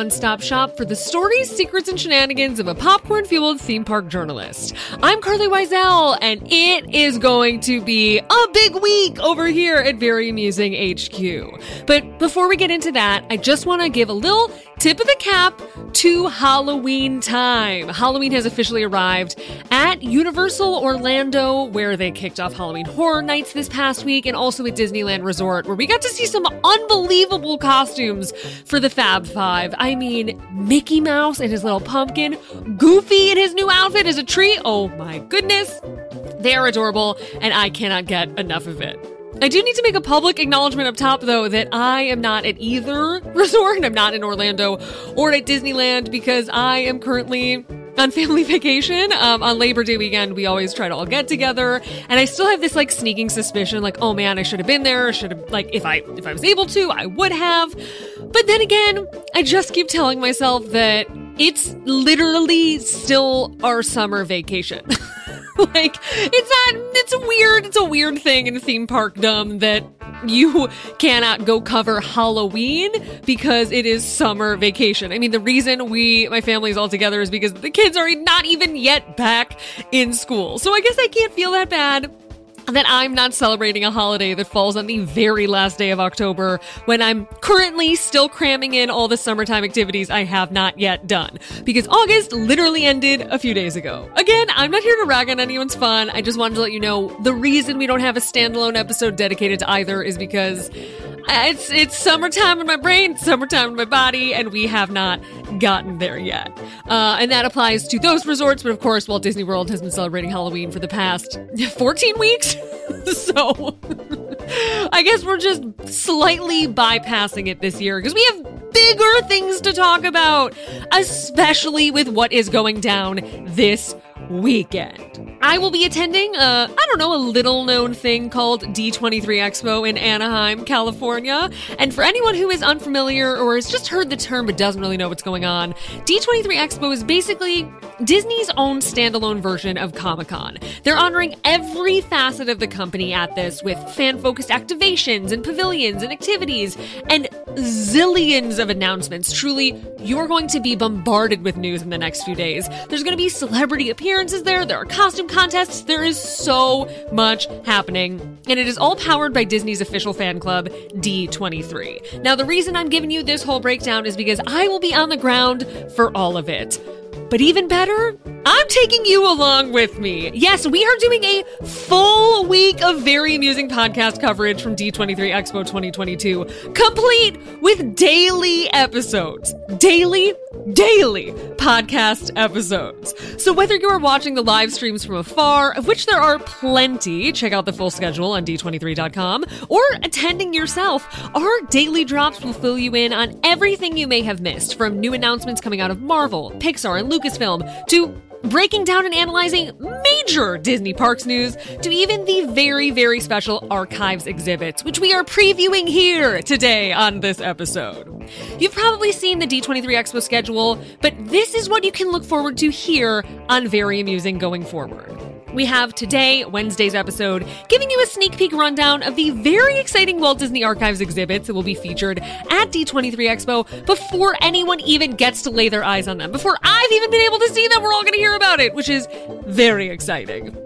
One stop shop for the stories, secrets, and shenanigans of a popcorn fueled theme park journalist. I'm Carlye Wisel, and it is going to be a big week over here at Very Amusing HQ. But before we get into that, I just want to give a little tip of the cap to Halloween time. Halloween has officially arrived at Universal Orlando, where they kicked off Halloween Horror Nights this past week, and also at Disneyland Resort, where we got to see some unbelievable costumes for the Fab Five. I mean, Mickey Mouse and his little pumpkin, Goofy in his new outfit as a tree. Oh my goodness. They are adorable, and I cannot get enough of it. I do need to make a public acknowledgement up top, though, that I am not at either resort. And I'm not in Orlando or at Disneyland because I am currently on family vacation. Um, on Labor Day weekend, we always try to all get together, and I still have this like sneaking suspicion, like, oh man, I should have been there. Should have like if I if I was able to, I would have. But then again, I just keep telling myself that it's literally still our summer vacation. like it's not it's weird it's a weird thing in theme park dumb that you cannot go cover Halloween because it is summer vacation. I mean, the reason we, my family's all together is because the kids are not even yet back in school. So I guess I can't feel that bad that I'm not celebrating a holiday that falls on the very last day of October when I'm currently still cramming in all the summertime activities I have not yet done. Because August literally ended a few days ago. Again, I'm not here to rag on anyone's fun. I just wanted to let you know the reason we don't have a standalone episode dedicated to either is because it's it's summertime in my brain, summertime in my body, and we have not gotten there yet. Uh, and that applies to those resorts, but of course, Walt Disney World has been celebrating Halloween for the past 14 weeks. so I guess we're just slightly bypassing it this year because we have bigger things to talk about, especially with what is going down this weekend. I will be attending, a, I don't know, a little known thing called D23 Expo in Anaheim, California. And for anyone who is unfamiliar or has just heard the term but doesn't really know what's going on, D23 Expo is basically Disney's own standalone version of Comic Con. They're honoring every facet of the company at this with fan focused activations and pavilions and activities and zillions of announcements. Truly, you're going to be bombarded with news in the next few days. There's going to be celebrity appearances there, there are costume contests. There is so much happening, and it is all powered by Disney's official fan club, D23. Now, the reason I'm giving you this whole breakdown is because I will be on the ground for all of it. But even better, I'm taking you along with me. Yes, we are doing a full week of very amusing podcast coverage from D23 Expo 2022, complete with daily episodes. Daily, daily podcast episodes. So whether you are watching the live streams from afar, of which there are plenty, check out the full schedule on d23.com, or attending yourself, our daily drops will fill you in on everything you may have missed, from new announcements coming out of Marvel, Pixar, Lucasfilm to breaking down and analyzing major Disney Parks news to even the very, very special archives exhibits, which we are previewing here today on this episode. You've probably seen the D23 Expo schedule, but this is what you can look forward to here on Very Amusing going forward. We have today, Wednesday's episode, giving you a sneak peek rundown of the very exciting Walt Disney Archives exhibits that will be featured at D23 Expo before anyone even gets to lay their eyes on them. Before I've even been able to see them, we're all going to hear about it, which is very exciting.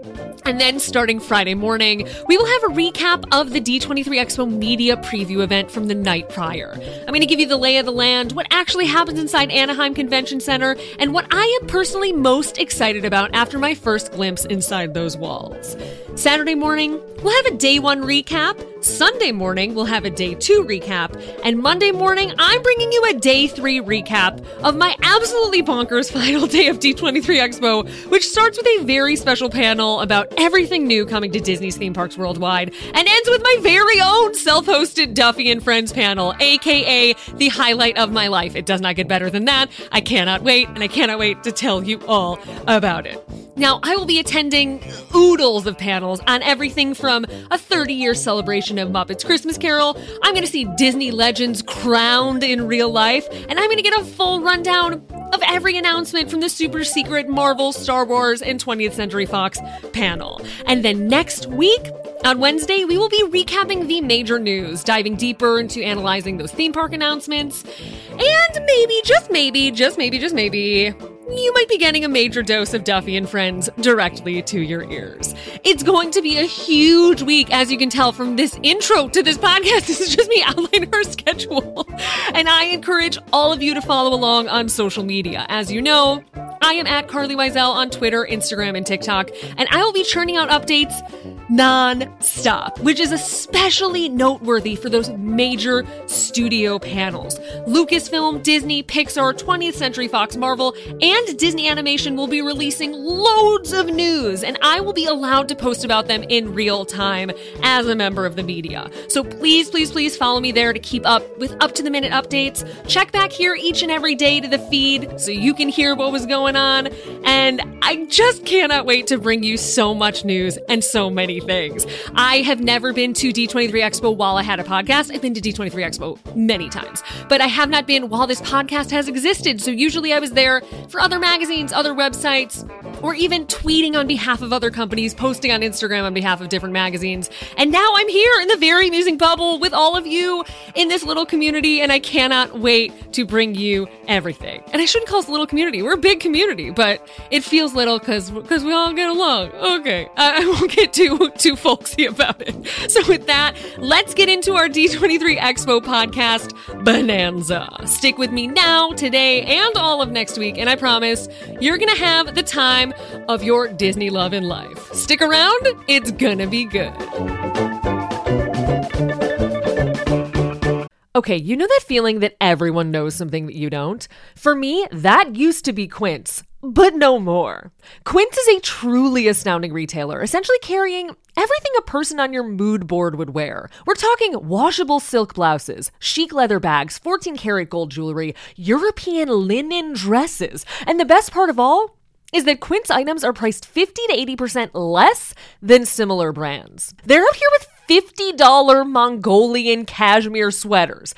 And then starting Friday morning, we will have a recap of the D23 Expo media preview event from the night prior. I'm going to give you the lay of the land, what actually happens inside Anaheim Convention Center, and what I am personally most excited about after my first glimpse inside those walls. Saturday morning, we'll have a day one recap. Sunday morning, we'll have a day two recap. And Monday morning, I'm bringing you a day three recap of my absolutely bonkers final day of D23 Expo, which starts with a very special panel about everything new coming to Disney's theme parks worldwide and ends with my very own self hosted Duffy and Friends panel, aka the highlight of my life. It does not get better than that. I cannot wait, and I cannot wait to tell you all about it. Now, I will be attending oodles of panels on everything from a 30 year celebration of Muppets Christmas Carol. I'm going to see Disney legends crowned in real life, and I'm going to get a full rundown of every announcement from the super secret Marvel, Star Wars, and 20th Century Fox panel. And then next week, On Wednesday, we will be recapping the major news, diving deeper into analyzing those theme park announcements, and maybe, just maybe, just maybe, just maybe, you might be getting a major dose of Duffy and Friends directly to your ears. It's going to be a huge week, as you can tell from this intro to this podcast. This is just me outlining our schedule. And I encourage all of you to follow along on social media. As you know, I am at Carlye Wisel on Twitter, Instagram, and TikTok, and I will be churning out updates non-stop, which is especially noteworthy for those major studio panels. Lucasfilm, Disney, Pixar, 20th Century Fox, Marvel, and Disney Animation will be releasing loads of news, and I will be allowed to post about them in real time as a member of the media. So please, please, please follow me there to keep up with up to the minute updates. Check back here each and every day to the feed so you can hear what was going on. And I just cannot wait to bring you so much news and so many things. I have never been to D23 Expo while I had a podcast. I've been to D23 Expo many times, but I have not been while this podcast has existed. So usually I was there for other magazines, other websites, or even tweeting on behalf of other companies, posting on Instagram on behalf of different magazines. And now I'm here in the very amusing bubble with all of you in this little community, and I cannot wait to bring you everything. And I shouldn't call us a little community. We're a big community, but it feels little because because we all get along. Okay, I, I won't get too too folksy about it. So with that, let's get into our D23 Expo podcast bonanza. Stick with me now, today, and all of next week, and I promise you're gonna have the time of your Disney love in life. Stick around, it's gonna be good. Okay, you know that feeling that everyone knows something that you don't? For me, that used to be Quince, but no more. Quince is a truly astounding retailer, essentially carrying everything a person on your mood board would wear. We're talking washable silk blouses, chic leather bags, 14 karat gold jewelry, European linen dresses, and the best part of all, is that Quince items are priced 50 to 80% less than similar brands. They're up here with $50 Mongolian cashmere sweaters.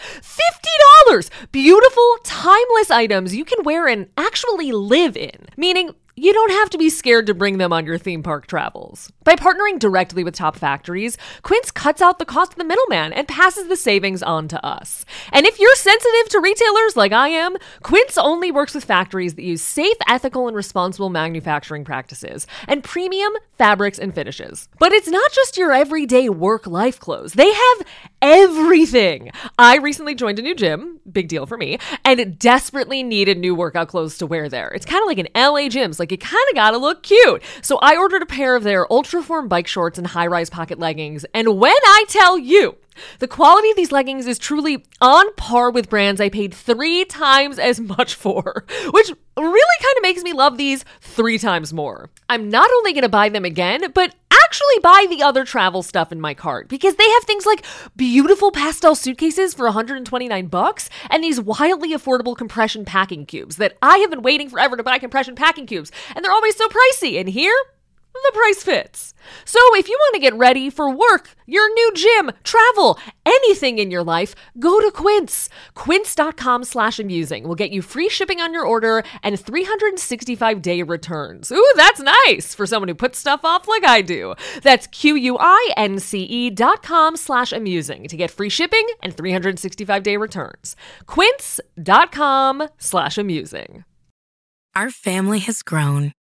$50! Beautiful, timeless items you can wear and actually live in. Meaning, you don't have to be scared to bring them on your theme park travels. By partnering directly with top factories, Quince cuts out the cost of the middleman and passes the savings on to us. And if you're sensitive to retailers like I am, Quince only works with factories that use safe, ethical, and responsible manufacturing practices and premium fabrics and finishes. But it's not just your everyday work life clothes, they have everything. I recently joined a new gym, big deal for me, and desperately needed new workout clothes to wear there. It's kind of like an LA gyms, like it kind of got to look cute. So I ordered a pair of their Ultraform bike shorts and high rise pocket leggings. And when I tell you, the quality of these leggings is truly on par with brands I paid three times as much for, which really kind of makes me love these three times more. I'm not only to buy them again, but actually buy the other travel stuff in my cart because they have things like beautiful pastel suitcases for 129 bucks and these wildly affordable compression packing cubes that I have been waiting forever to buy compression packing cubes and they're always so pricey. And here, the price fits. So if you want to get ready for work, your new gym, travel, anything in your life, go to Quince. Quince.com slash amusing will get you free shipping on your order and 365 day returns. Ooh, that's nice for someone who puts stuff off like I do. That's Q-U-I-N-C-E dot com slash amusing to get free shipping and 365 day returns. Quince.com slash amusing. Our family has grown.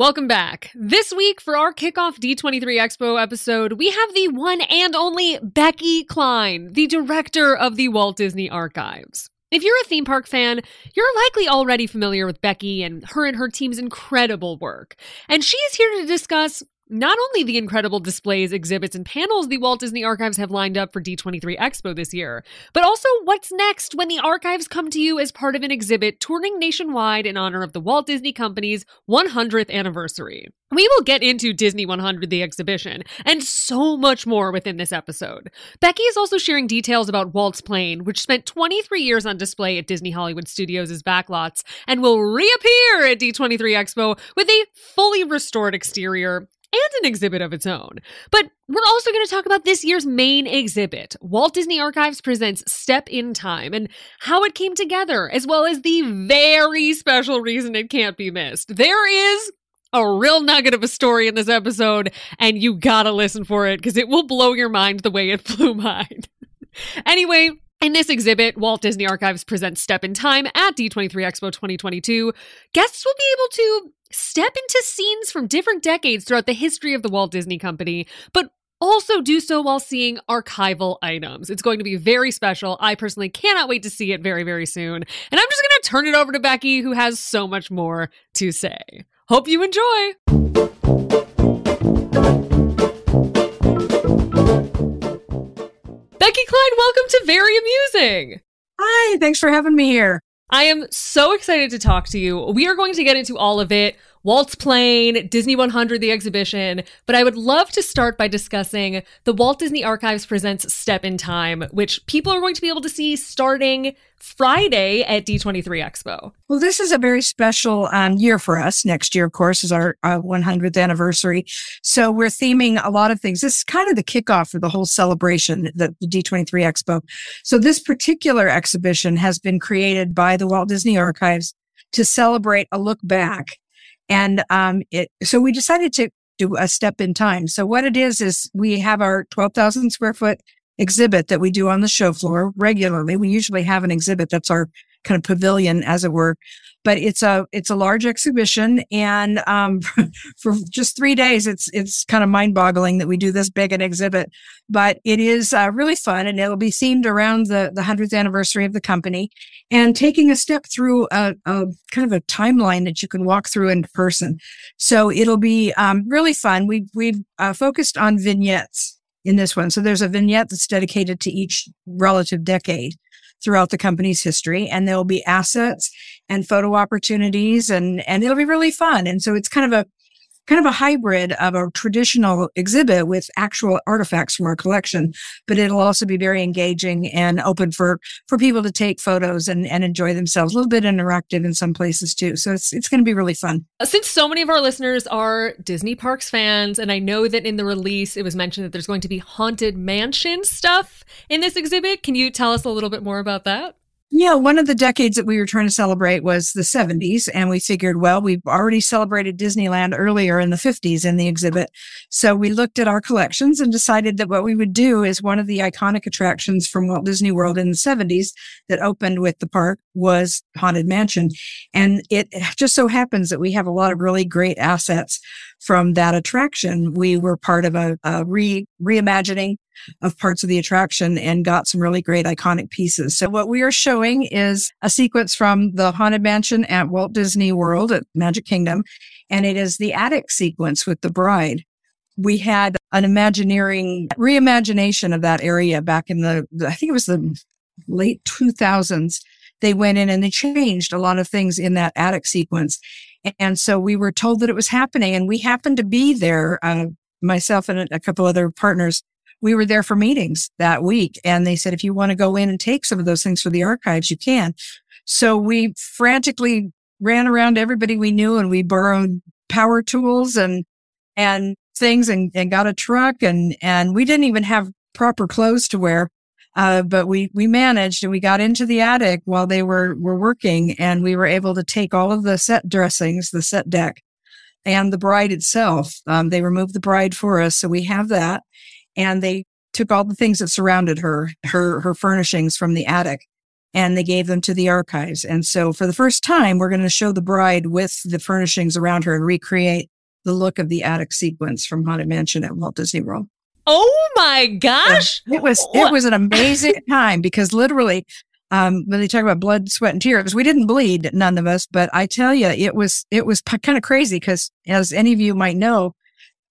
Welcome back. This week for our kickoff D23 Expo episode, we have the one and only Becky Cline, the director of the Walt Disney Archives. If you're a theme park fan, you're likely already familiar with Becky and her and her team's incredible work. And she is here to discuss not only the incredible displays, exhibits, and panels the Walt Disney Archives have lined up for D23 Expo this year, but also what's next when the archives come to you as part of an exhibit touring nationwide in honor of the Walt Disney Company's 100th anniversary. We will get into Disney 100 the exhibition and so much more within this episode. Becky is also sharing details about Walt's plane, which spent 23 years on display at Disney Hollywood Studios' backlots and will reappear at D23 Expo with a fully restored exterior and an exhibit of its own. But we're also going to talk about this year's main exhibit. Walt Disney Archives presents Step in Time and how it came together, as well as the very special reason it can't be missed. There is a real nugget of a story in this episode, and you gotta listen for it because it will blow your mind the way it blew mine. anyway, in this exhibit, Walt Disney Archives presents Step in Time at D23 Expo 2022. Guests will be able to step into scenes from different decades throughout the history of the Walt Disney Company, but also do so while seeing archival items. It's going to be very special. I personally cannot wait to see it very, very soon. And I'm just going to turn it over to Becky, who has so much more to say. Hope you enjoy. Becky Cline, welcome to Very Amusing. Hi, thanks for having me here. I am so excited to talk to you. We are going to get into all of it. Walt's plane, Disney 100, the exhibition, but I would love to start by discussing the Walt Disney Archives Presents Step in Time, which people are going to be able to see starting Friday at D23 Expo. Well, this is a very special um, year for us. Next year, of course, is our, our 100th anniversary. So we're theming a lot of things. This is kind of the kickoff for the whole celebration, the, the D23 Expo. So this particular exhibition has been created by the Walt Disney Archives to celebrate a look back and um, it, so we decided to do a step in time. So what it is, is we have our 12,000 square foot exhibit that we do on the show floor regularly. We usually have an exhibit that's our kind of pavilion, as it were. But it's a it's a large exhibition, and um, for just three days, it's it's kind of mind boggling that we do this big an exhibit. But it is uh, really fun, and it'll be themed around the the hundredth anniversary of the company, and taking a step through a, a, kind of a timeline that you can walk through in person. So it'll be um, really fun. We we've uh, focused on vignettes in this one. So there's a vignette that's dedicated to each relative decade throughout the company's history and there will be assets and photo opportunities and and it'll be really fun. And so it's kind of a kind of a hybrid of a traditional exhibit with actual artifacts from our collection, but it'll also be very engaging and open for, for people to take photos and, and enjoy themselves. A little bit interactive in some places too. So it's, it's going to be really fun. Since so many of our listeners are Disney Parks fans, and I know that in the release it was mentioned that there's going to be haunted mansion stuff in this exhibit, can you tell us a little bit more about that? Yeah, one of the decades that we were trying to celebrate was the 70s. And we figured, well, we've already celebrated Disneyland earlier in the 50s in the exhibit. So we looked at our collections and decided that what we would do is one of the iconic attractions from Walt Disney World in the 70s that opened with the park was Haunted Mansion. And it just so happens that we have a lot of really great assets from that attraction. We were part of a, a re reimagining of parts of the attraction and got some really great iconic pieces. So what we are showing is a sequence from the Haunted Mansion at Walt Disney World at Magic Kingdom. And it is the attic sequence with the bride. We had an imagineering reimagination of that area back in the, I think it was the late 2000s. They went in and they changed a lot of things in that attic sequence. And so we were told that it was happening and we happened to be there, uh, myself and a couple other partners we were there for meetings that week and they said, if you want to go in and take some of those things for the archives, you can. So we frantically ran around everybody we knew and we borrowed power tools and, and things and, and got a truck and, and we didn't even have proper clothes to wear. Uh, but we, we managed and we got into the attic while they were, were working and we were able to take all of the set dressings, the set deck and the bride itself. Um, they removed the bride for us. So we have that and they took all the things that surrounded her, her, her furnishings from the attic and they gave them to the archives. And so for the first time, we're going to show the bride with the furnishings around her and recreate the look of the attic sequence from Haunted Mansion at Walt Disney World. Oh my gosh. it was, it was an amazing time because literally, um, when they talk about blood, sweat and tears, we didn't bleed, none of us, but I tell you, it was, it was p- kind of crazy because as any of you might know,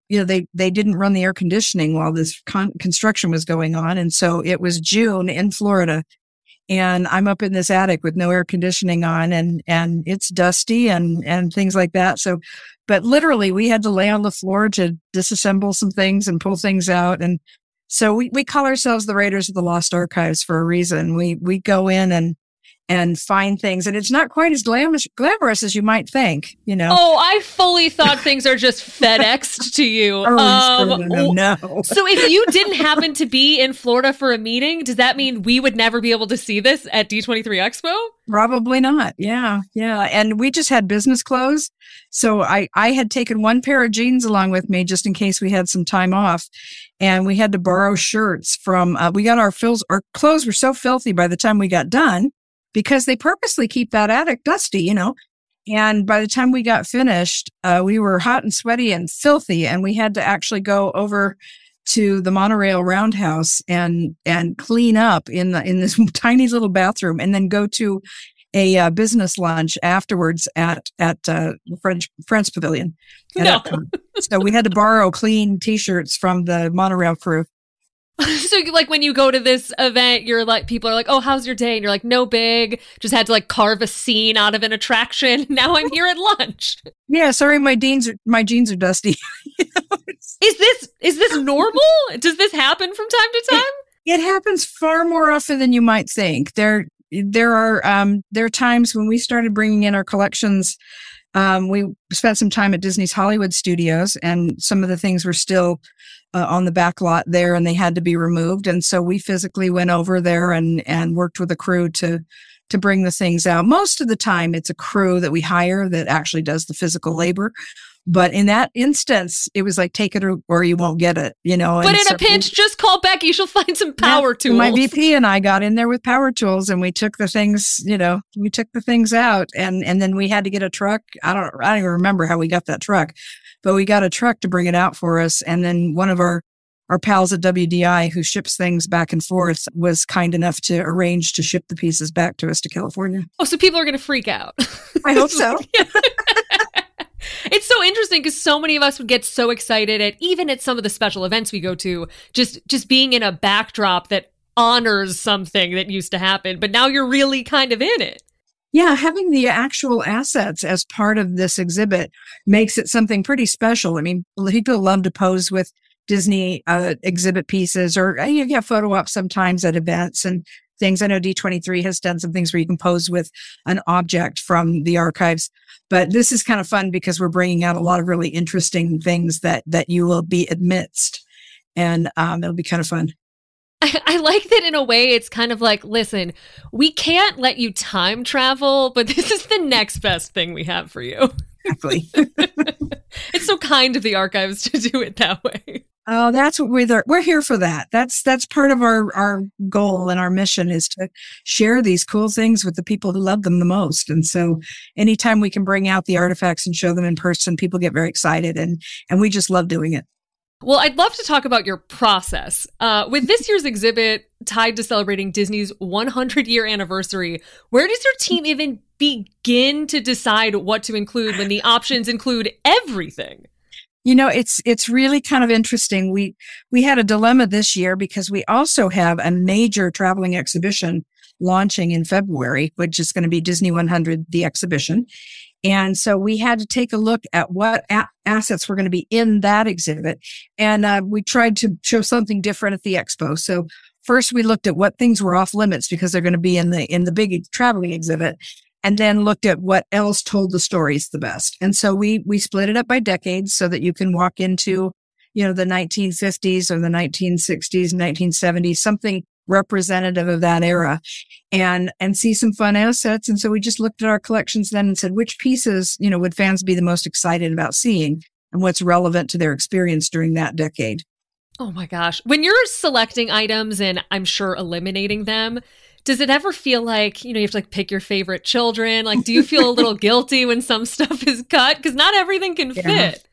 you know, they, they didn't run the air conditioning while this con- construction was going on. And so it was June in Florida and I'm up in this attic with no air conditioning on and, and it's dusty and, and things like that. So, but literally we had to lay on the floor to disassemble some things and pull things out. And so we, we call ourselves the Raiders of the Lost Archives for a reason. We, we go in and and find things. And it's not quite as glamorous, glamorous as you might think, you know. Oh, I fully thought things are just FedExed to you. Oh, um, no. so if you didn't happen to be in Florida for a meeting, does that mean we would never be able to see this at D23 Expo? Probably not. Yeah. Yeah. And we just had business clothes. So I, I had taken one pair of jeans along with me just in case we had some time off. And we had to borrow shirts from, uh, we got our fills, our clothes were so filthy by the time we got done because they purposely keep that attic dusty, you know. And by the time we got finished, uh, we were hot and sweaty and filthy, and we had to actually go over to the monorail roundhouse and and clean up in the in this tiny little bathroom, and then go to a uh, business lunch afterwards at at uh, French France Pavilion. No. so we had to borrow clean T-shirts from the monorail crew. so like when you go to this event you're like people are like oh how's your day? And you're like no big. Just had to like carve a scene out of an attraction. Now i'm here at lunch. Yeah sorry my jeans are my jeans are dusty. Is this is this normal? Does this happen from time to time? it, it happens far more often than you might think. There there are um there are times when we started bringing in our collections um, we spent some time at Disney's Hollywood studios, and some of the things were still uh, on the back lot there and they had to be removed. And so we physically went over there and, and worked with a crew to, to bring the things out. Most of the time it's a crew that we hire that actually does the physical labor. But in that instance, it was like take it or, or you won't get it, you know. But in so a pinch, just call Becky. She'll find some power tools. My VP and I got in there with power tools, and we took the things, you know, we took the things out, and and then we had to get a truck. I don't, I don't even remember how we got that truck, but we got a truck to bring it out for us. And then one of our, our pals at WDI who ships things back and forth was kind enough to arrange to ship the pieces back to us to California. Oh, so people are going to freak out. I hope so. it's so interesting because so many of us would get so excited at even at some of the special events we go to, just just being in a backdrop that honors something that used to happen, but now you're really kind of in it. Yeah, having the actual assets as part of this exhibit makes it something pretty special. I mean, people love to pose with Disney uh, exhibit pieces, or uh, you get photo ops sometimes at events and things. I know D23 has done some things where you can pose with an object from the archives, but this is kind of fun because we're bringing out a lot of really interesting things that that you will be amidst, and um, it'll be kind of fun. I, I, like that in a way it's kind of like listen we can't let you time travel but this is the next best thing we have for you exactly it's so kind of the archives to do it that way oh that's what we're there we're here for that that's that's part of our our goal and our mission is to share these cool things with the people who love them the most and so anytime we can bring out the artifacts and show them in person people get very excited and and we just love doing it well, I'd love to talk about your process. Uh, with this year's exhibit tied to celebrating Disney's 100 year anniversary, where does your team even begin to decide what to include when the options include everything? You know, it's it's really kind of interesting. We we had a dilemma this year because we also have a major traveling exhibition launching in February, which is going to be Disney 100 the exhibition. And so we had to take a look at what a- assets were going to be in that exhibit. And uh, we tried to show something different at the expo. So first we looked at what things were off limits because they're going to be in the, in the big traveling exhibit and then looked at what else told the stories the best. And so we, we split it up by decades so that you can walk into, you know, the 1950s or the 1960s, 1970s, something representative of that era and and see some fun assets. And so we just looked at our collections then and said which pieces you know would fans be the most excited about seeing and what's relevant to their experience during that decade? Oh my gosh. When you're selecting items and i'm sure eliminating them does it ever feel like you know you have to like pick your favorite children like do you feel a little guilty when some stuff is cut because not everything can yeah. fit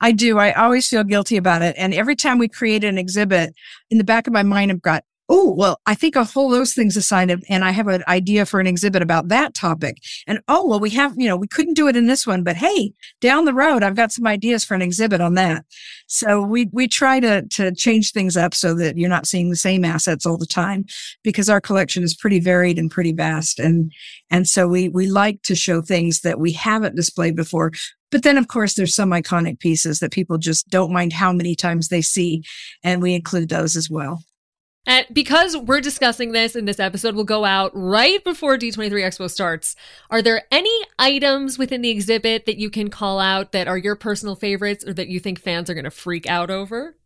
I do. I always feel guilty about it. And every time we create an exhibit, in the back of my mind, I've got oh, well, I think I'll hold those things aside and I have an idea for an exhibit about that topic. And oh, well, we have, you know, we couldn't do it in this one, but hey, down the road, I've got some ideas for an exhibit on that. So we, we try to, to change things up so that you're not seeing the same assets all the time because our collection is pretty varied and pretty vast. And, and so we, we like to show things that we haven't displayed before. But then, of course, there's some iconic pieces that people just don't mind how many times they see. And we include those as well. And because we're discussing this and this episode will go out right before D23 Expo starts, are there any items within the exhibit that you can call out that are your personal favorites or that you think fans are going to freak out over?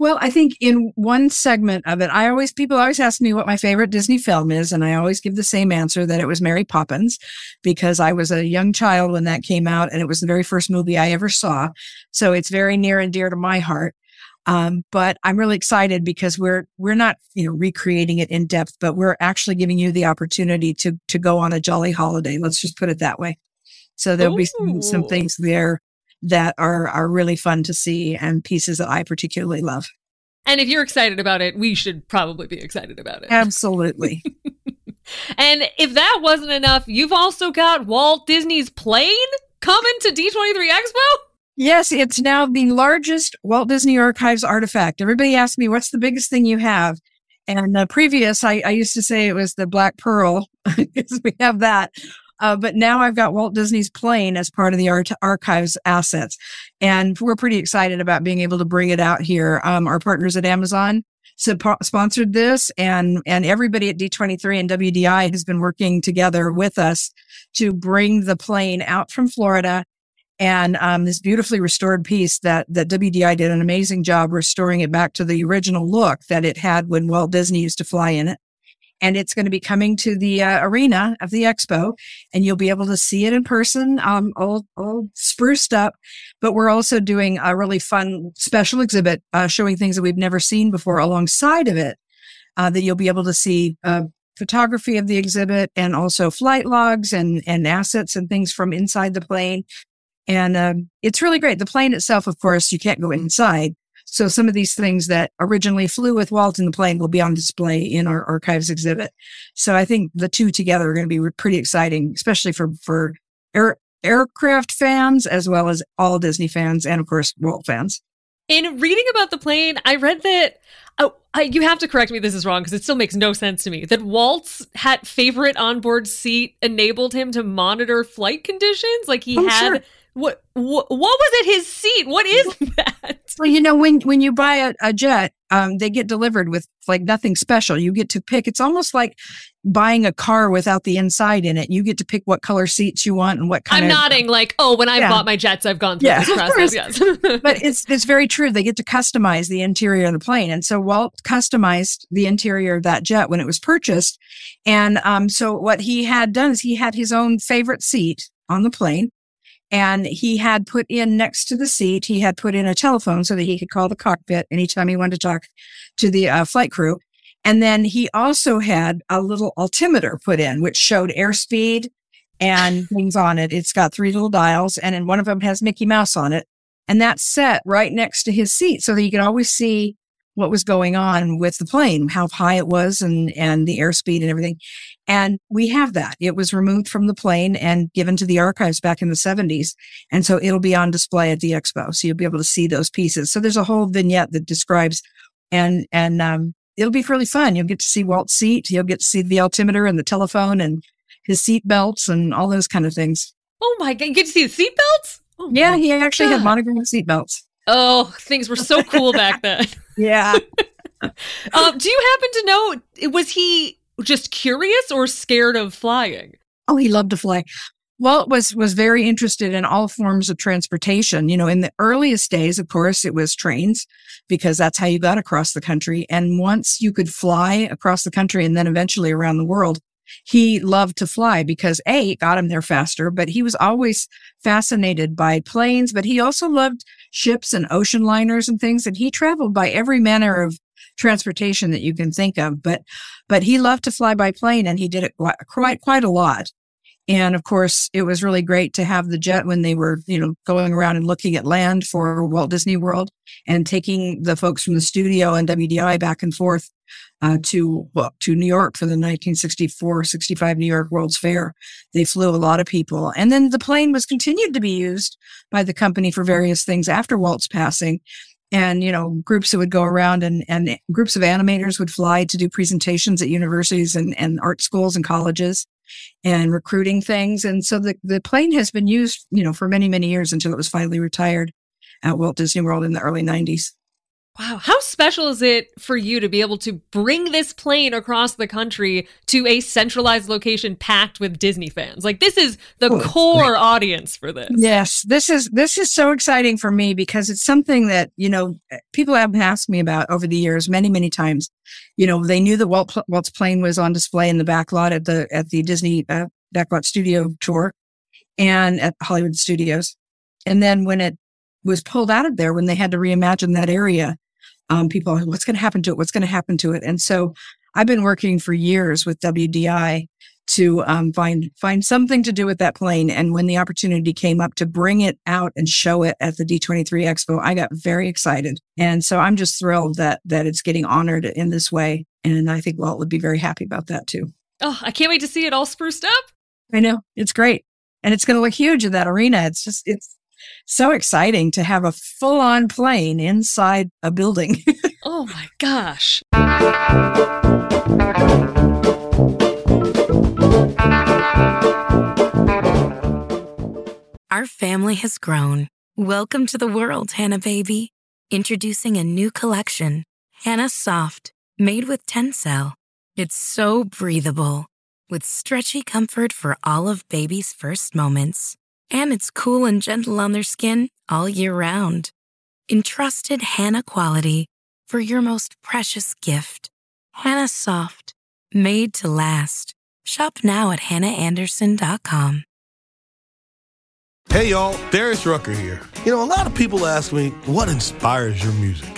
Well, I think in one segment of it, I always, people always ask me what my favorite Disney film is. And I always give the same answer that it was Mary Poppins because I was a young child when that came out and it was the very first movie I ever saw. So it's very near and dear to my heart. Um, but I'm really excited because we're we're not you know recreating it in depth, but we're actually giving you the opportunity to to go on a jolly holiday. Let's just put it that way. So there'll Ooh. be some, some things there that are are really fun to see and pieces that I particularly love. And if you're excited about it, we should probably be excited about it. Absolutely. and if that wasn't enough, you've also got Walt Disney's plane coming to D23 Expo? Yes, it's now the largest Walt Disney Archives artifact. Everybody asks me, what's the biggest thing you have? And the previous, I, I used to say it was the Black Pearl because we have that. Uh, but now I've got Walt Disney's plane as part of the art- archives assets. And we're pretty excited about being able to bring it out here. Um, our partners at Amazon sponsored this and, and everybody at D23 and WDI has been working together with us to bring the plane out from Florida and um, this beautifully restored piece that that WDI did an amazing job restoring it back to the original look that it had when Walt Disney used to fly in it. And it's going to be coming to the uh, arena of the expo, and you'll be able to see it in person, um, all all spruced up. But we're also doing a really fun special exhibit uh, showing things that we've never seen before alongside of it. Uh, that you'll be able to see uh, photography of the exhibit and also flight logs and, and assets and things from inside the plane and um, it's really great. The plane itself, of course, you can't go inside. So some of these things that originally flew with Walt in the plane will be on display in our archives exhibit. So I think the two together are going to be pretty exciting, especially for, for air, aircraft fans as well as all Disney fans and of course Walt fans. In reading about the plane, I read that oh, I, you have to correct me. This is wrong because it still makes no sense to me. That Walt's had favorite onboard seat enabled him to monitor flight conditions. Like he oh, had sure. What, what what was it? His seat? What is that? Well, you know, when when you buy a, a jet, um, they get delivered with like nothing special. You get to pick. It's almost like buying a car without the inside in it. You get to pick what color seats you want and what kind. I'm of, nodding like, oh, when I yeah. bought my jets, I've gone through yeah, this process. Yes, but it's it's very true. They get to customize the interior of the plane, and so Walt customized the interior of that jet when it was purchased. And um, so what he had done is he had his own favorite seat on the plane and he had put in next to the seat, he had put in a telephone so that he could call the cockpit anytime he wanted to talk to the uh, flight crew. And then he also had a little altimeter put in, which showed airspeed and things on it. It's got three little dials, and one of them has Mickey Mouse on it. And that's set right next to his seat so that you can always see what was going on with the plane, how high it was and, and the airspeed and everything. And we have that. It was removed from the plane and given to the archives back in the 70s. And so it'll be on display at the expo. So you'll be able to see those pieces. So there's a whole vignette that describes and, and, um, it'll be really fun. You'll get to see Walt's seat. You'll get to see the altimeter and the telephone and his seat belts and all those kind of things. Oh my God. You get to see the seat belts? Oh yeah, he actually God. had monogram seat belts. Oh, things were so cool back then. Yeah. um, do you happen to know, was he just curious or scared of flying? Oh, he loved to fly. Walt was was very interested in all forms of transportation. You know, in the earliest days, of course, it was trains because that's how you got across the country. And once you could fly across the country and then eventually around the world, he loved to fly because A, got him there faster, but he was always fascinated by planes, but he also loved ships and ocean liners and things. And he traveled by every manner of transportation that you can think of. But, but he loved to fly by plane and he did it quite, quite a lot. And of course, it was really great to have the jet when they were, you know, going around and looking at land for Walt Disney World and taking the folks from the studio and WDI back and forth uh, to well, to New York for the 1964 65 New York World's Fair. They flew a lot of people. And then the plane was continued to be used by the company for various things after Walt's passing. And, you know, groups that would go around and, and groups of animators would fly to do presentations at universities and, and art schools and colleges and recruiting things. And so the, the plane has been used, you know, for many, many years until it was finally retired at Walt Disney World in the early 90s. Wow. How special is it for you to be able to bring this plane across the country to a centralized location packed with Disney fans? Like this is the oh, core audience for this. Yes. This is this is so exciting for me because it's something that, you know, people have asked me about over the years many, many times. You know, they knew that Walt, Walt's plane was on display in the back lot at the at the Disney uh, backlot studio tour and at Hollywood Studios. And then when it was pulled out of there, when they had to reimagine that area, um, people are, what's going to happen to it? What's going to happen to it? And so I've been working for years with WDI to um, find find something to do with that plane. And when the opportunity came up to bring it out and show it at the D23 Expo, I got very excited. And so I'm just thrilled that that it's getting honored in this way. And I think Walt would be very happy about that too. Oh, I can't wait to see it all spruced up. I know it's great, and it's going to look huge in that arena. It's just it's so exciting to have a full on plane inside a building. oh my gosh. Our family has grown. Welcome to the world, Hannah Baby. Introducing a new collection, Hannah Soft, made with Tencel. It's so breathable, with stretchy comfort for all of baby's first moments and it's cool and gentle on their skin all year round. Entrusted Hannah quality for your most precious gift. Hannah Soft, made to last. Shop now at hannahanderson.com. Hey y'all, Darius Rucker here. You know, a lot of people ask me, what inspires your music?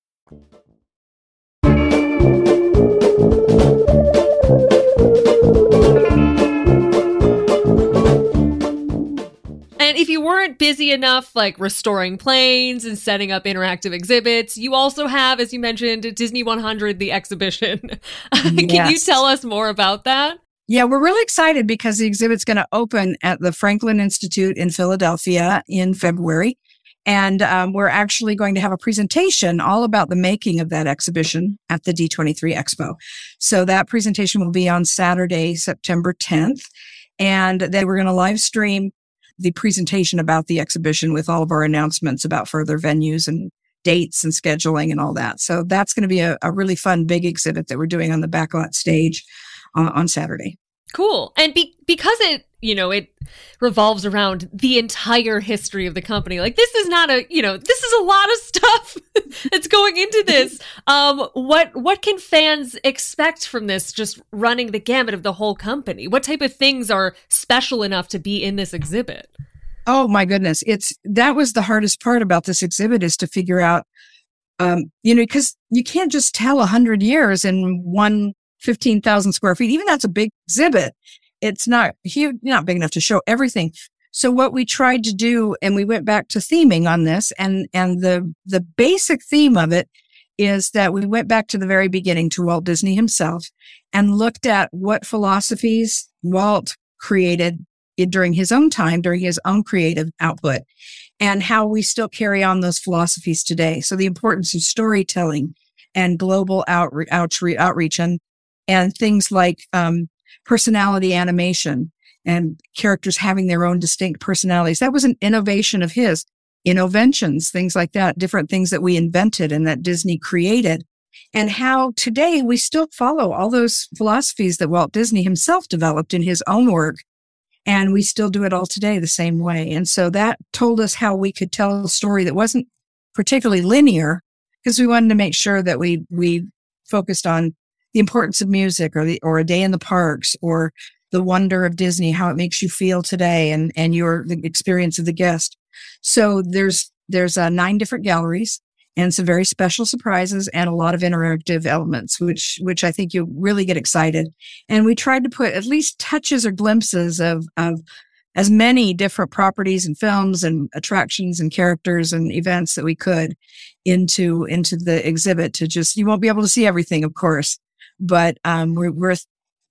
And if you weren't busy enough, like restoring planes and setting up interactive exhibits, you also have, as you mentioned, Disney 100, the exhibition. Can yes. you tell us more about that? Yeah, we're really excited because the exhibit's going to open at the Franklin Institute in Philadelphia in February. And um, we're actually going to have a presentation all about the making of that exhibition at the D23 Expo. So that presentation will be on Saturday, September 10th. And then we're going to live stream the presentation about the exhibition with all of our announcements about further venues and dates and scheduling and all that. So that's going to be a, a really fun big exhibit that we're doing on the backlot stage uh, on Saturday. Cool. And be- because it, you know, it revolves around the entire history of the company. Like this is not a, you know, this is a lot of stuff that's going into this. Um what what can fans expect from this just running the gamut of the whole company? What type of things are special enough to be in this exhibit? Oh my goodness. It's that was the hardest part about this exhibit is to figure out um, you know, because you can't just tell a hundred years in one 15,000 square feet. Even that's a big exhibit. It's not huge, not big enough to show everything. So what we tried to do, and we went back to theming on this and, and the, the basic theme of it is that we went back to the very beginning to Walt Disney himself and looked at what philosophies Walt created during his own time, during his own creative output, and how we still carry on those philosophies today. So the importance of storytelling and global outre- outre- outreach and and things like um, personality animation and characters having their own distinct personalities. That was an innovation of his. Innovations, things like that, different things that we invented and that Disney created. And how today we still follow all those philosophies that Walt Disney himself developed in his own work. And we still do it all today the same way. And so that told us how we could tell a story that wasn't particularly linear because we wanted to make sure that we, we focused on the importance of music or the, or a day in the parks or the wonder of Disney, how it makes you feel today and, and your the experience of the guest. So there's, there's uh, nine different galleries and some very special surprises and a lot of interactive elements, which, which I think you'll really get excited. And we tried to put at least touches or glimpses of, of as many different properties and films and attractions and characters and events that we could into, into the exhibit to just, you won't be able to see everything, of course, but, um, we're, we're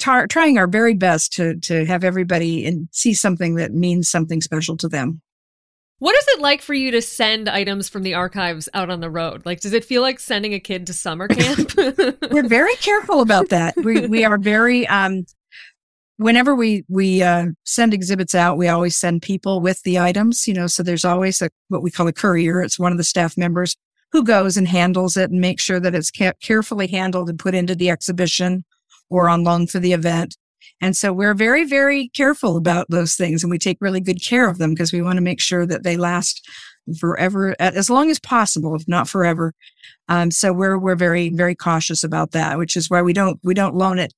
tar- trying our very best to to have everybody and see something that means something special to them. What is it like for you to send items from the archives out on the road? Like, does it feel like sending a kid to summer camp? We're very careful about that. We we are very um. Whenever we we uh, send exhibits out, we always send people with the items. You know, so there's always a what we call a courier. It's one of the staff members who goes and handles it and makes sure that it's carefully handled and put into the exhibition or on loan for the event. And so we're very, very careful about those things and we take really good care of them because we want to make sure that they last forever, as long as possible, if not forever. Um, so we're, we're very, very cautious about that, which is why we don't, we don't loan it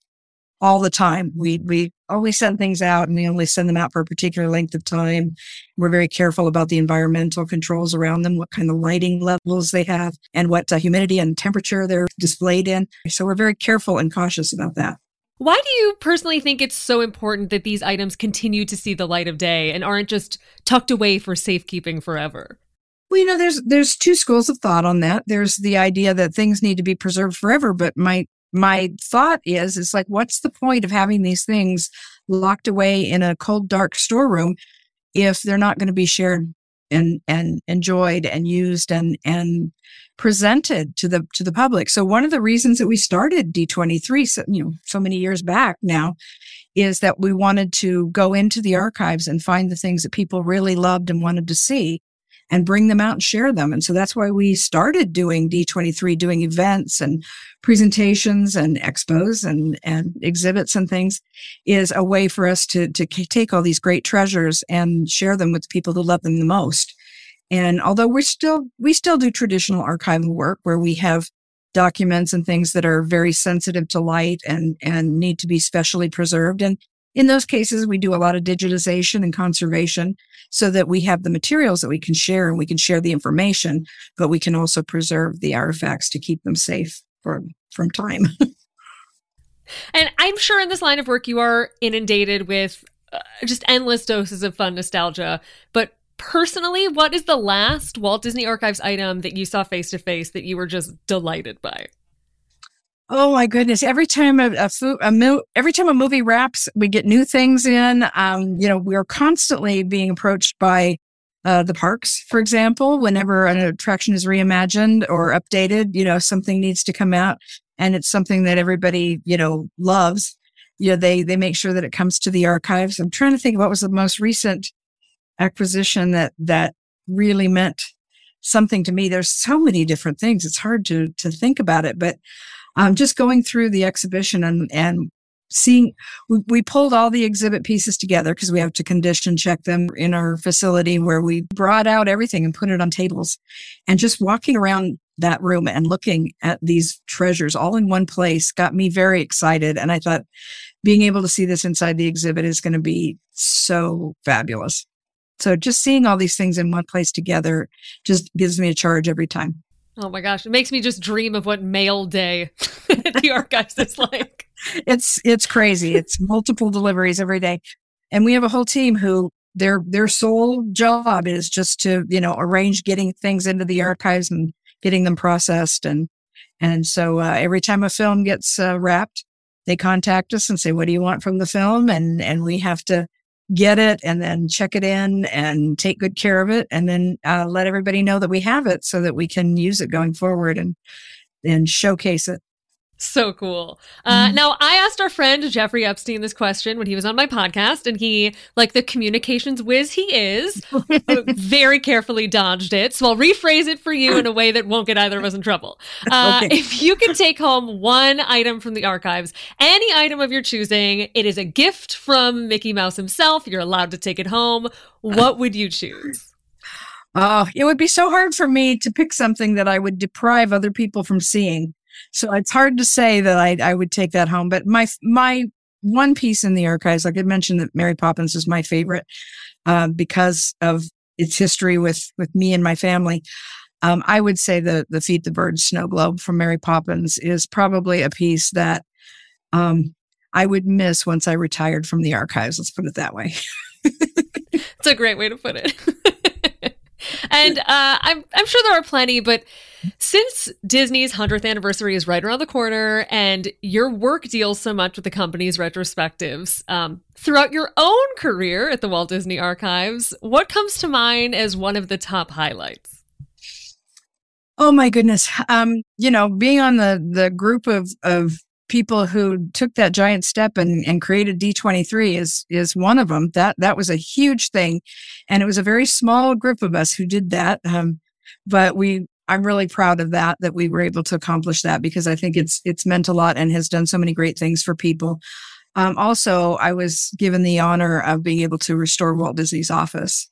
all the time. We, we only send things out and we only send them out for a particular length of time. We're very careful about the environmental controls around them, what kind of lighting levels they have and what uh, humidity and temperature they're displayed in. So we're very careful and cautious about that. Why do you personally think it's so important that these items continue to see the light of day and aren't just tucked away for safekeeping forever? Well, you know, there's there's two schools of thought on that. There's the idea that things need to be preserved forever, but my my thought is, it's like, what's the point of having these things locked away in a cold, dark storeroom if they're not going to be shared and, and enjoyed and used and, and presented to the, to the public? So one of the reasons that we started D23, so, you know, so many years back now is that we wanted to go into the archives and find the things that people really loved and wanted to see and bring them out and share them. And so that's why we started doing D23, doing events and presentations and expos and, and exhibits and things is a way for us to, to take all these great treasures and share them with people who love them the most. And although we're still, we still do traditional archival work where we have documents and things that are very sensitive to light and, and need to be specially preserved. And in those cases, we do a lot of digitization and conservation so that we have the materials that we can share and we can share the information, but we can also preserve the artifacts to keep them safe for, from time. and I'm sure in this line of work, you are inundated with uh, just endless doses of fun nostalgia. But personally, what is the last Walt Disney Archives item that you saw face to face that you were just delighted by? Oh my goodness! Every time a, a, a mo- every time a movie wraps, we get new things in. Um, you know, we're constantly being approached by uh, the parks, for example. Whenever an attraction is reimagined or updated, you know, something needs to come out, and it's something that everybody you know loves. You know, they they make sure that it comes to the archives. I'm trying to think of what was the most recent acquisition that that really meant something to me. There's so many different things; it's hard to to think about it, but um, just going through the exhibition and, and seeing, we, we pulled all the exhibit pieces together because we have to condition check them in our facility where we brought out everything and put it on tables and just walking around that room and looking at these treasures all in one place got me very excited. And I thought being able to see this inside the exhibit is going to be so fabulous. So just seeing all these things in one place together just gives me a charge every time. Oh my gosh, it makes me just dream of what mail day at the archives is like. It's it's crazy. It's multiple deliveries every day. And we have a whole team who their their sole job is just to, you know, arrange getting things into the archives and getting them processed and and so uh, every time a film gets uh, wrapped, they contact us and say, "What do you want from the film?" and and we have to get it and then check it in and take good care of it and then uh, let everybody know that we have it so that we can use it going forward and and showcase it. So cool. Uh, mm-hmm. Now, I asked our friend Jeffrey Epstein this question when he was on my podcast, and he, like the communications whiz he is, very carefully dodged it. So I'll rephrase it for you in a way that won't get either of us in trouble. Uh, okay. If you could take home one item from the archives, any item of your choosing, it is a gift from Mickey Mouse himself. You're allowed to take it home. What would you choose? Oh, it would be so hard for me to pick something that I would deprive other people from seeing. So it's hard to say that I, I would take that home. But my my one piece in the archives, like I mentioned, that Mary Poppins is my favorite uh, because of its history with with me and my family. Um, I would say the the Feed the Birds snow globe from Mary Poppins is probably a piece that um, I would miss once I retired from the archives. Let's put it that way. it's a great way to put it. and uh, I'm I'm sure there are plenty, but since Disney's 100th anniversary is right around the corner, and your work deals so much with the company's retrospectives, um, throughout your own career at the Walt Disney Archives, what comes to mind as one of the top highlights? Oh my goodness! Um, you know, being on the the group of of people who took that giant step and, and created D23 is is one of them. That that was a huge thing, and it was a very small group of us who did that. Um, but we, I'm really proud of that that we were able to accomplish that because I think it's it's meant a lot and has done so many great things for people. Um, also, I was given the honor of being able to restore Walt Disney's office.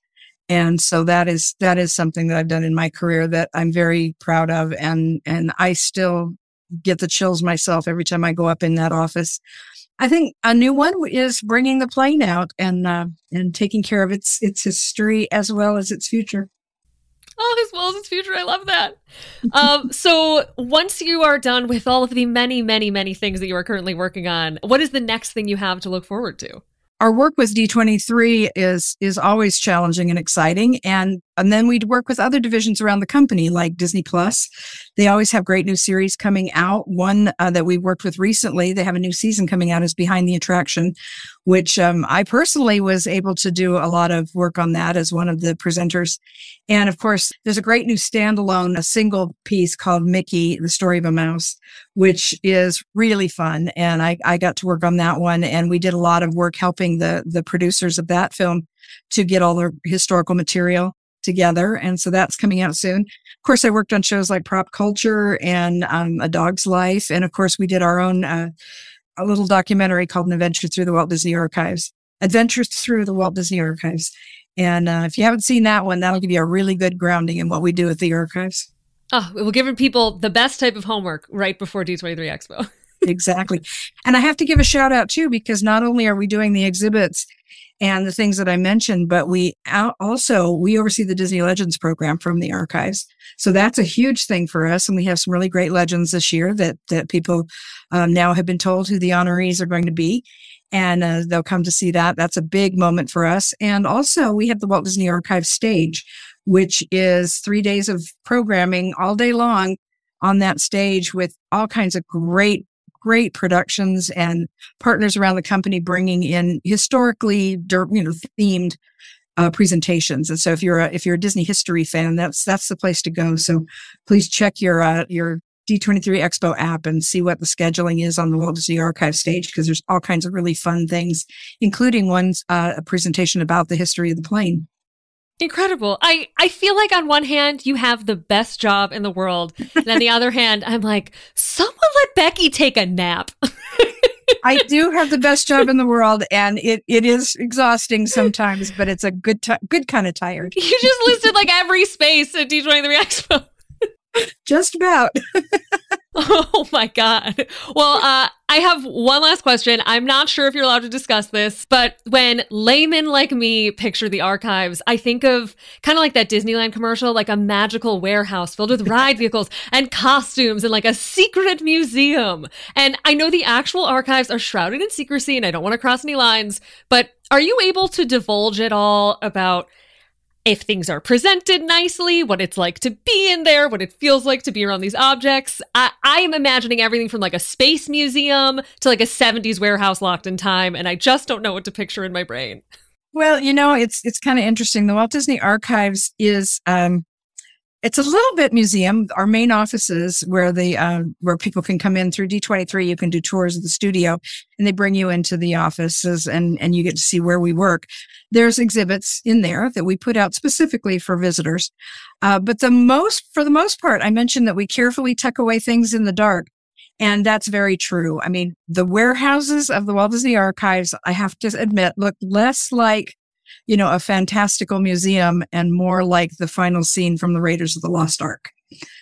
And so that is that is something that I've done in my career that I'm very proud of and and I still get the chills myself every time I go up in that office. I think a new one is bringing the plane out and uh, and taking care of its its history as well as its future. Oh, as well as its future. I love that. um, so once you are done with all of the many, many, many things that you are currently working on, what is the next thing you have to look forward to? our work with D23 is is always challenging and exciting and and then we'd work with other divisions around the company like Disney Plus. They always have great new series coming out. One uh, that we worked with recently, they have a new season coming out is Behind the Attraction, which um, I personally was able to do a lot of work on that as one of the presenters. And of course, there's a great new standalone, a single piece called Mickey, the story of a mouse, which is really fun. And I, I got to work on that one. And we did a lot of work helping the, the producers of that film to get all the historical material together. And so that's coming out soon. Of course, I worked on shows like Prop Culture and um, A Dog's Life. And of course, we did our own uh, a little documentary called An Adventure Through the Walt Disney Archives. Adventures Through the Walt Disney Archives. And uh, if you haven't seen that one, that'll give you a really good grounding in what we do at the archives. Oh, we're giving people the best type of homework right before D23 Expo. exactly. And I have to give a shout out too, because not only are we doing the exhibits and the things that I mentioned, but we also, we oversee the Disney Legends program from the archives. So that's a huge thing for us. And we have some really great legends this year that, that people um, now have been told who the honorees are going to be. And uh, they'll come to see that. That's a big moment for us. And also we have the Walt Disney Archive stage, which is three days of programming all day long on that stage with all kinds of great great productions and partners around the company bringing in historically, you know, themed uh, presentations. And so if you're a, if you're a Disney history fan, that's, that's the place to go. So please check your, uh, your D23 Expo app and see what the scheduling is on the Walt Disney Archive stage because there's all kinds of really fun things, including one's uh, a presentation about the history of the plane. Incredible. I, I feel like on one hand, you have the best job in the world. And on the other hand, I'm like, someone let Becky take a nap. I do have the best job in the world and it, it is exhausting sometimes, but it's a good, t- good kind of tired. You just listed like every space at D23 Expo. Just about. oh my God. Well, uh, I have one last question. I'm not sure if you're allowed to discuss this, but when laymen like me picture the archives, I think of kind of like that Disneyland commercial, like a magical warehouse filled with ride vehicles and costumes and like a secret museum. And I know the actual archives are shrouded in secrecy and I don't want to cross any lines, but are you able to divulge at all about if things are presented nicely, what it's like to be in there, what it feels like to be around these objects. I, I, am imagining everything from like a space museum to like a 70s warehouse locked in time, and I just don't know what to picture in my brain. Well, you know, it's it's kind of interesting. The Walt Disney Archives is um, it's a little bit museum. Our main offices where the um, where people can come in through D23, you can do tours of the studio, and they bring you into the offices and and you get to see where we work. There's exhibits in there that we put out specifically for visitors, uh, but the most for the most part, I mentioned that we carefully tuck away things in the dark. And that's very true. I mean, the warehouses of the Walt Disney Archives, I have to admit, look less like you know, a fantastical museum and more like the final scene from the Raiders of the Lost Ark.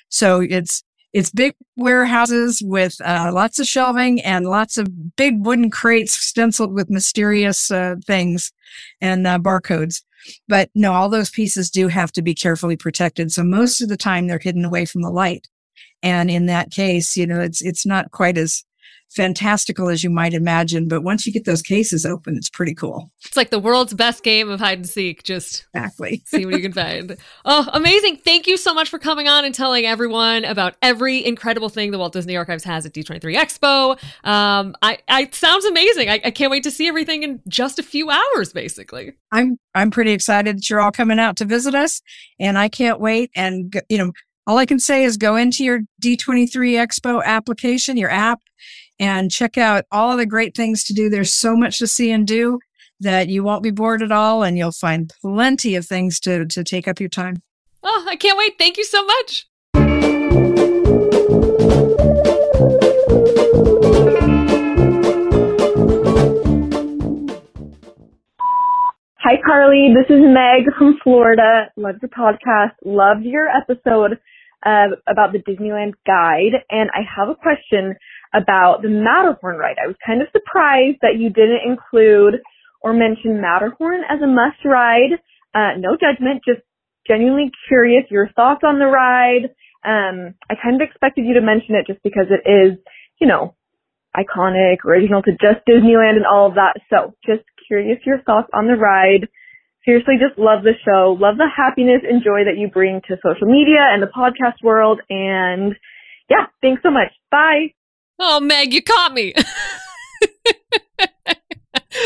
So it's, it's big warehouses with uh, lots of shelving and lots of big wooden crates stenciled with mysterious uh, things and uh, barcodes. But no, all those pieces do have to be carefully protected. So most of the time they're hidden away from the light. And in that case, you know, it's, it's not quite as fantastical as you might imagine. But once you get those cases open, it's pretty cool. It's like the world's best game of hide and seek. Just exactly see what you can find. Oh, amazing. Thank you so much for coming on and telling everyone about every incredible thing the Walt Disney Archives has at D23 Expo. Um, I, I sounds amazing. I, I can't wait to see everything in just a few hours, basically. I'm, I'm pretty excited that you're all coming out to visit us and I can't wait. And, you know, all I can say is go into your D23 Expo application, your app, and check out all of the great things to do. There's so much to see and do that you won't be bored at all, and you'll find plenty of things to, to take up your time. Oh, I can't wait. Thank you so much. Hi, Carlye. This is Meg from Florida. Love your podcast. Loved your episode uh, about the Disneyland guide. And I have a question about the Matterhorn ride. I was kind of surprised that you didn't include or mention Matterhorn as a must ride. Uh, no judgment, just genuinely curious your thoughts on the ride. Um, I kind of expected you to mention it just because it is, you know, iconic, original to just Disneyland and all of that. So just curious your thoughts on the ride. Seriously, just love the show. Love the happiness and joy that you bring to social media and the podcast world. And yeah, thanks so much. Bye. Oh, Meg, you caught me.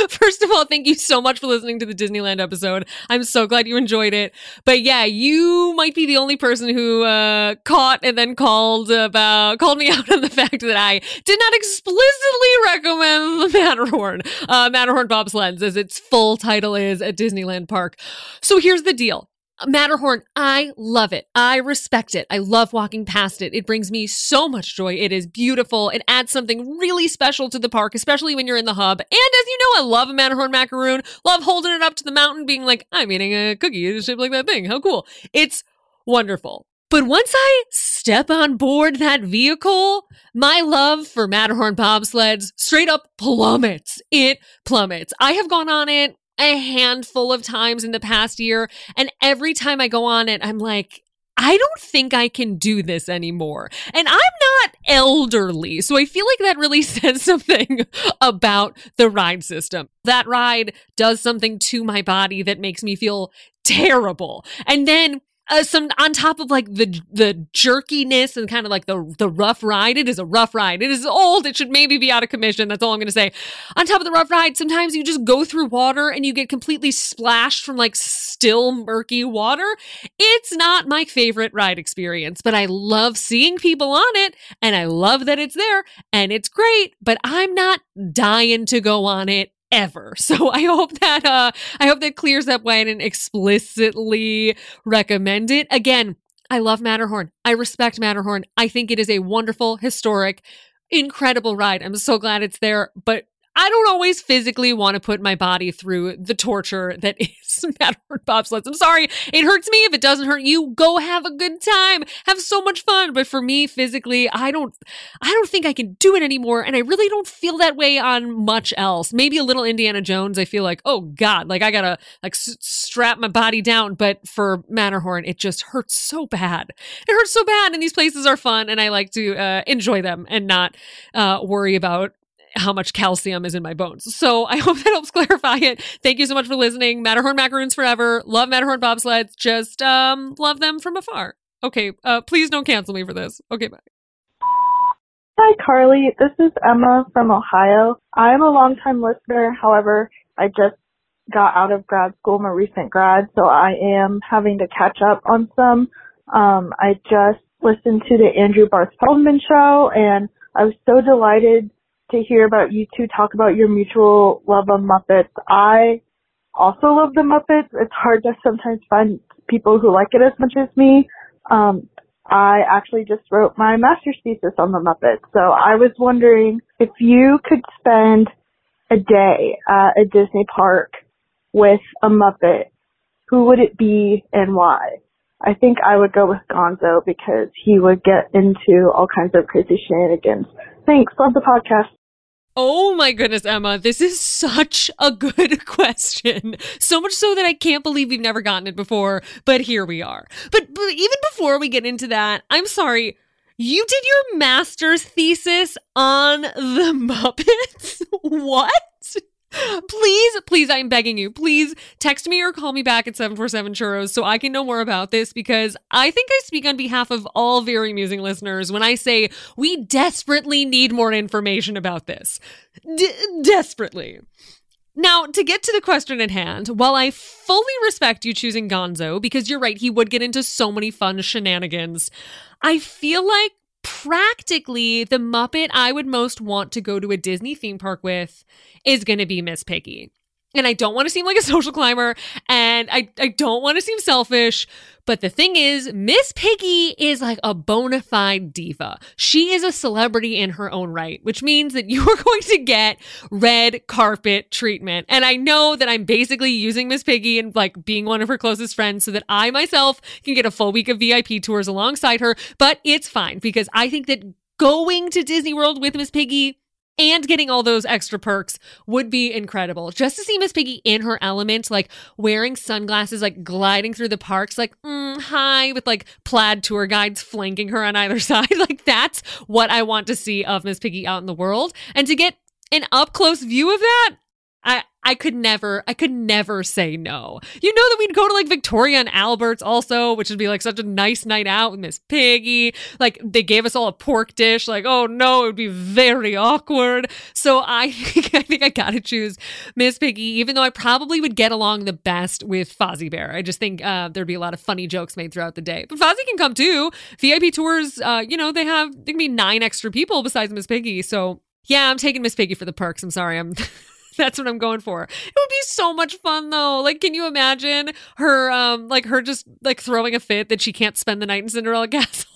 First of all, thank you so much for listening to the Disneyland episode. I'm so glad you enjoyed it. But yeah, you might be the only person who uh, caught and then called about called me out on the fact that I did not explicitly recommend the Matterhorn, uh, Matterhorn bobsleds, as its full title is at Disneyland Park. So here's the deal. Matterhorn, I love it. I respect it. I love walking past it. It brings me so much joy. It is beautiful. It adds something really special to the park, especially when you're in the hub. And as you know, I love a Matterhorn macaroon. Love holding it up to the mountain, being like, I'm eating a cookie shaped like that thing. How cool. It's wonderful. But once I step on board that vehicle, my love for Matterhorn bobsleds straight up plummets. It plummets. I have gone on it a handful of times in the past year. And every time I go on it, I'm like, I don't think I can do this anymore. And I'm not elderly. So I feel like that really says something about the ride system. That ride does something to my body that makes me feel terrible. And then uh, some on top of like the the jerkiness and kind of like the the rough ride. It is a rough ride. It is old. It should maybe be out of commission. That's all I'm going to say. On top of the rough ride, sometimes you just go through water and you get completely splashed from like still murky water. It's not my favorite ride experience, but I love seeing people on it and I love that it's there and it's great, but I'm not dying to go on it ever. So I hope that uh I hope that clears up why I didn't explicitly recommend it. Again, I love Matterhorn. I respect Matterhorn. I think it is a wonderful, historic, incredible ride. I'm so glad it's there, but I don't always physically want to put my body through the torture that is Matterhorn bobsleds. I'm sorry. It hurts me. If it doesn't hurt you, go have a good time. Have so much fun. But for me, physically, I don't, I don't think I can do it anymore. And I really don't feel that way on much else. Maybe a little Indiana Jones. I feel like, oh God, like I gotta like s- strap my body down. But for Matterhorn, it just hurts so bad. It hurts so bad. And these places are fun. And I like to uh, enjoy them and not uh, worry about how much calcium is in my bones. So I hope that helps clarify it. Thank you so much for listening. Matterhorn macaroons forever. Love Matterhorn bobsleds. Just um love them from afar. Okay, uh please don't cancel me for this. Okay, bye. Hi Carlye, this is Emma from Ohio. I'm a longtime listener. However, I just got out of grad school. I'm a recent grad, so I am having to catch up on some. Um, I just listened to the Andrew Barth Feldman show, and I was so delighted to hear about you two talk about your mutual love of Muppets. I also love the Muppets. It's hard to sometimes find people who like it as much as me. Um, I actually just wrote my master's thesis on the Muppets. So I was wondering if you could spend a day at a Disney park with a Muppet, who would it be and why? I think I would go with Gonzo because he would get into all kinds of crazy shenanigans. Thanks. Love the podcast. Oh my goodness, Emma, this is such a good question. So much so that I can't believe we've never gotten it before, but here we are. But, but even before we get into that, I'm sorry. You did your master's thesis on the Muppets? what? Please, please, I'm begging you, please text me or call me back at 747 churros so I can know more about this because I think I speak on behalf of all very amusing listeners when I say we desperately need more information about this. D- desperately. Now, to get to the question at hand, while I fully respect you choosing Gonzo, because you're right, he would get into so many fun shenanigans, I feel like practically the Muppet I would most want to go to a Disney theme park with is going to be Miss Piggy. And I don't want to seem like a social climber and I, I don't want to seem selfish. But the thing is, Miss Piggy is like a bona fide diva. She is a celebrity in her own right, which means that you are going to get red carpet treatment. And I know that I'm basically using Miss Piggy and like being one of her closest friends so that I myself can get a full week of VIP tours alongside her. But it's fine because I think that going to Disney World with Miss Piggy and getting all those extra perks would be incredible. Just to see Miss Piggy in her element, like wearing sunglasses, like gliding through the parks, like mm, hi, with like plaid tour guides flanking her on either side. like that's what I want to see of Miss Piggy out in the world. And to get an up close view of that, I I could never, I could never say no. You know that we'd go to like Victoria and Albert's also, which would be like such a nice night out with Miss Piggy. Like they gave us all a pork dish. Like, oh no, it would be very awkward. So I think I think I gotta choose Miss Piggy, even though I probably would get along the best with Fozzie Bear. I just think uh, there'd be a lot of funny jokes made throughout the day. But Fozzie can come too. VIP tours, uh, you know, they have there can be nine extra people besides Miss Piggy. So yeah, I'm taking Miss Piggy for the perks. I'm sorry, I'm. That's what I'm going for. It would be so much fun though. Like, can you imagine her, um, like her just like throwing a fit that she can't spend the night in Cinderella Castle?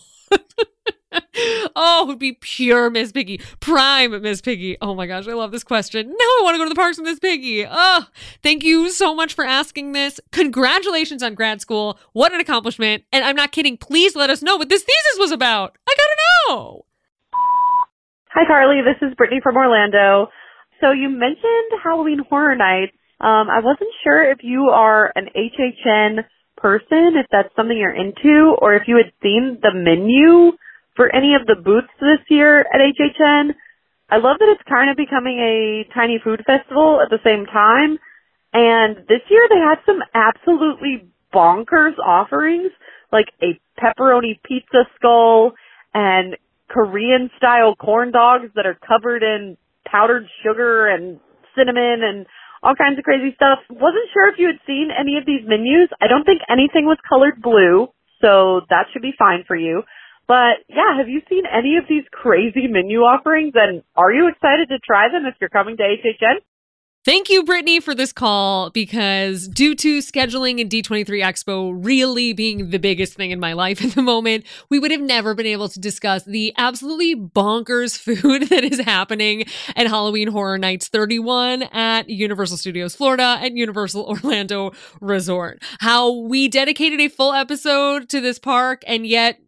oh, it would be pure Miss Piggy, prime Miss Piggy. Oh my gosh, I love this question. Now I want to go to the parks with Miss Piggy. Oh, thank you so much for asking this. Congratulations on grad school. What an accomplishment. And I'm not kidding. Please let us know what this thesis was about. I gotta know. Hi, Carlye. This is Brittany from Orlando. So you mentioned Halloween Horror Nights. Um, I wasn't sure if you are an HHN person, if that's something you're into, or if you had seen the menu for any of the booths this year at HHN. I love that it's kind of becoming a tiny food festival at the same time. And this year they had some absolutely bonkers offerings, like a pepperoni pizza skull and Korean style corn dogs that are covered in powdered sugar and cinnamon and all kinds of crazy stuff. Wasn't sure if you had seen any of these menus. I don't think anything was colored blue, so that should be fine for you. But yeah, have you seen any of these crazy menu offerings and are you excited to try them if you're coming to HHN? Thank you, Brittany, for this call because due to scheduling and D23 Expo really being the biggest thing in my life at the moment, we would have never been able to discuss the absolutely bonkers food that is happening at Halloween Horror Nights 31 at Universal Studios Florida and Universal Orlando Resort. How we dedicated a full episode to this park and yet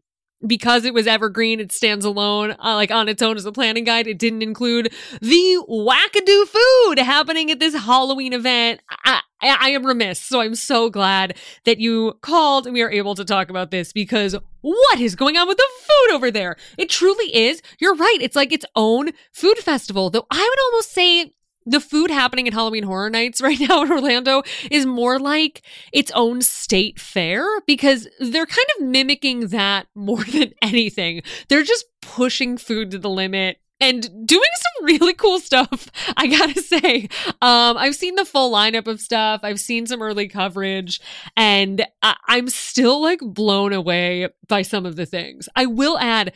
because it was evergreen, it stands alone, uh, like on its own as a planning guide. It didn't include the wackadoo food happening at this Halloween event. I, I, I am remiss. So I'm so glad that you called and we are able to talk about this because what is going on with the food over there? It truly is. You're right. It's like its own food festival, though I would almost say the food happening at Halloween Horror Nights right now in Orlando is more like its own state fair because they're kind of mimicking that more than anything. They're just pushing food to the limit and doing some really cool stuff. I gotta say, um, I've seen the full lineup of stuff. I've seen some early coverage, and I- I'm still like blown away by some of the things. I will add,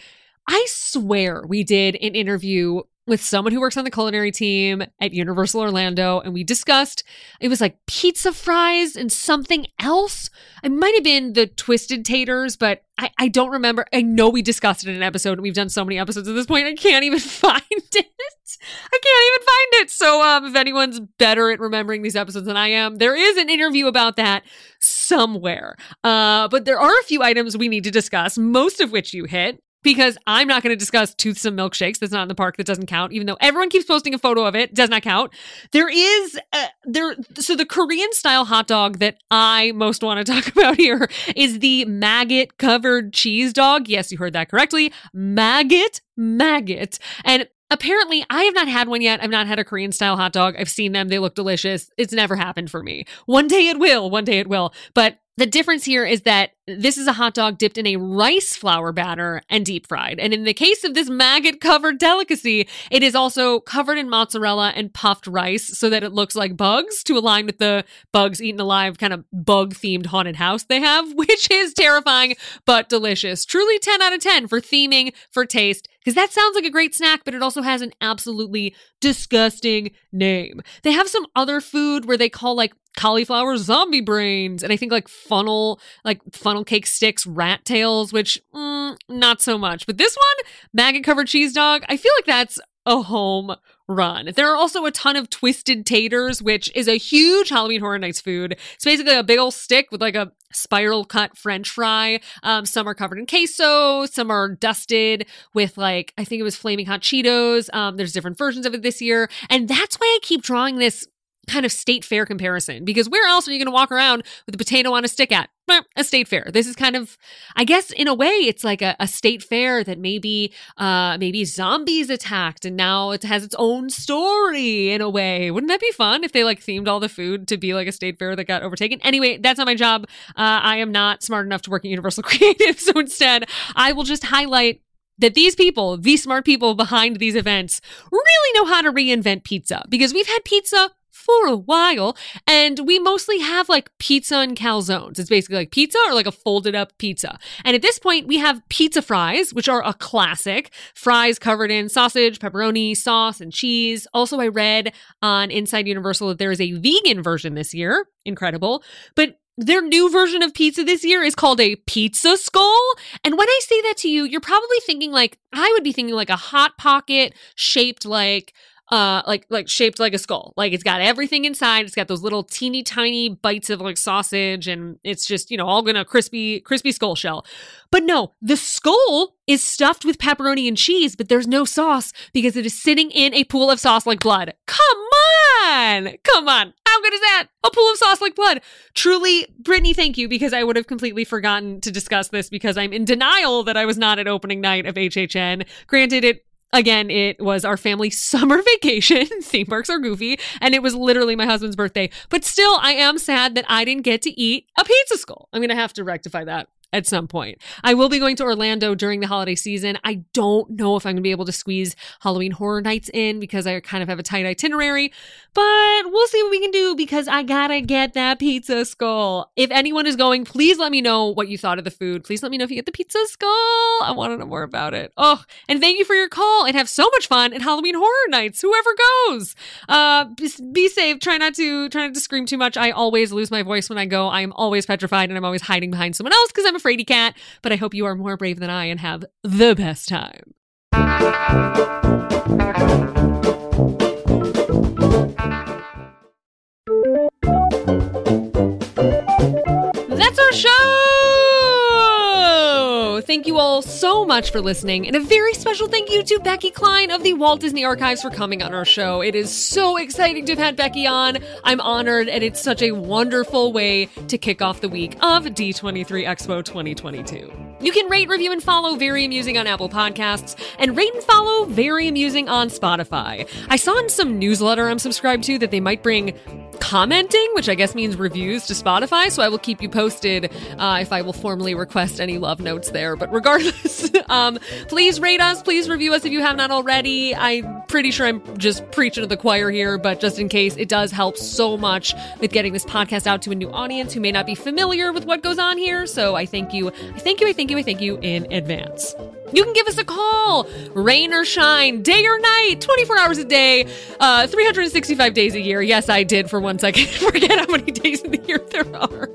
I swear we did an interview with someone who works on the culinary team at Universal Orlando, and we discussed it was like pizza fries and something else. It might have been the twisted taters, but I, I don't remember. I know we discussed it in an episode, and we've done so many episodes at this point. I can't even find it. I can't even find it. So, um, if anyone's better at remembering these episodes than I am, there is an interview about that somewhere. Uh, but there are a few items we need to discuss, most of which you hit because I'm not going to discuss toothsome milkshakes. That's not in the park. That doesn't count. Even though everyone keeps posting a photo of it, does not count. There is uh, there. So the Korean style hot dog that I most want to talk about here is the maggot covered cheese dog. Yes, you heard that correctly. Maggot, maggot, and. Apparently, I have not had one yet. I've not had a Korean style hot dog. I've seen them. They look delicious. It's never happened for me. One day it will. One day it will. But the difference here is that this is a hot dog dipped in a rice flour batter and deep fried. And in the case of this maggot covered delicacy, it is also covered in mozzarella and puffed rice so that it looks like bugs to align with the bugs eaten alive kind of bug themed haunted house they have, which is terrifying but delicious. Truly 10 out of 10 for theming, for taste, because that sounds like a great snack, but it also has an absolutely disgusting name. They have some other food where they call like cauliflower zombie brains and I think like funnel like funnel cake sticks rat tails which mm, not so much but this one maggot covered cheese dog I feel like that's a home run. There are also a ton of twisted taters, which is a huge Halloween Horror Nights food. It's basically a big old stick with like a spiral cut French fry. Um, some are covered in queso, some are dusted with like I think it was flaming hot Cheetos. Um, there's different versions of it this year, and that's why I keep drawing this kind of state fair comparison because where else are you going to walk around with a potato on a stick at? A state fair. This is kind of, I guess, in a way, it's like a, a state fair that maybe, uh, maybe zombies attacked, and now it has its own story in a way. Wouldn't that be fun if they like themed all the food to be like a state fair that got overtaken? Anyway, that's not my job. Uh, I am not smart enough to work at Universal Creative, so instead, I will just highlight that these people, these smart people behind these events, really know how to reinvent pizza because we've had pizza for a while. And we mostly have like pizza and calzones. It's basically like pizza or like a folded up pizza. And at this point, we have pizza fries, which are a classic. Fries covered in sausage, pepperoni, sauce, and cheese. Also, I read on Inside Universal that there is a vegan version this year. Incredible. But their new version of pizza this year is called a pizza skull. And when I say that to you, you're probably thinking like, I would be thinking like a hot pocket shaped like uh like like shaped like a skull. Like it's got everything inside. It's got those little teeny tiny bites of like sausage and it's just you know all gonna crispy crispy skull shell. But no the skull is stuffed with pepperoni and cheese but there's no sauce because it is sitting in a pool of sauce like blood. Come on! Come on! How good is that? A pool of sauce like blood. Truly brittany thank you because i would have completely forgotten to discuss this because i'm in denial that i was not at opening night of hhn granted it Again, it was our family summer vacation. Theme parks are goofy. And it was literally my husband's birthday. But still, I am sad that I didn't get to eat a pizza skull. I'm going to have to rectify that at some point. I will be going to Orlando during the holiday season. I don't know if I'm going to be able to squeeze Halloween Horror Nights in because I kind of have a tight itinerary, but we'll see what we can do because I gotta get that pizza skull. If anyone is going, please let me know what you thought of the food. Please let me know if you get the pizza skull. I want to know more about it. Oh, and thank you for your call and have so much fun at Halloween Horror Nights. Whoever goes, uh, be, be safe. Try not to try not to scream too much. I always lose my voice when I go. I am always petrified and I'm always hiding behind someone else because I'm a fraidy cat. But I hope you are more brave than I and have the best time. That's our show! Thank you all so much for listening, and a very special thank you to Becky Cline of the Walt Disney Archives for coming on our show. It is so exciting to have had Becky on. I'm honored, and it's such a wonderful way to kick off the week of D23 Expo 2022. You can rate, review, and follow Very Amusing on Apple Podcasts, and rate and follow Very Amusing on Spotify. I saw in some newsletter I'm subscribed to that they might bring commenting, which I guess means reviews to Spotify. So I will keep you posted uh, if I will formally request any love notes there. But regardless, um, please rate us, please review us if you have not already. I'm pretty sure I'm just preaching to the choir here, but just in case, it does help so much with getting this podcast out to a new audience who may not be familiar with what goes on here. So I thank you, I thank you, I thank you, I thank you in advance. You can give us a call, rain or shine, day or night, 24 hours a day, uh, 365 days a year. Yes, I did for one second forget how many days in the year there are.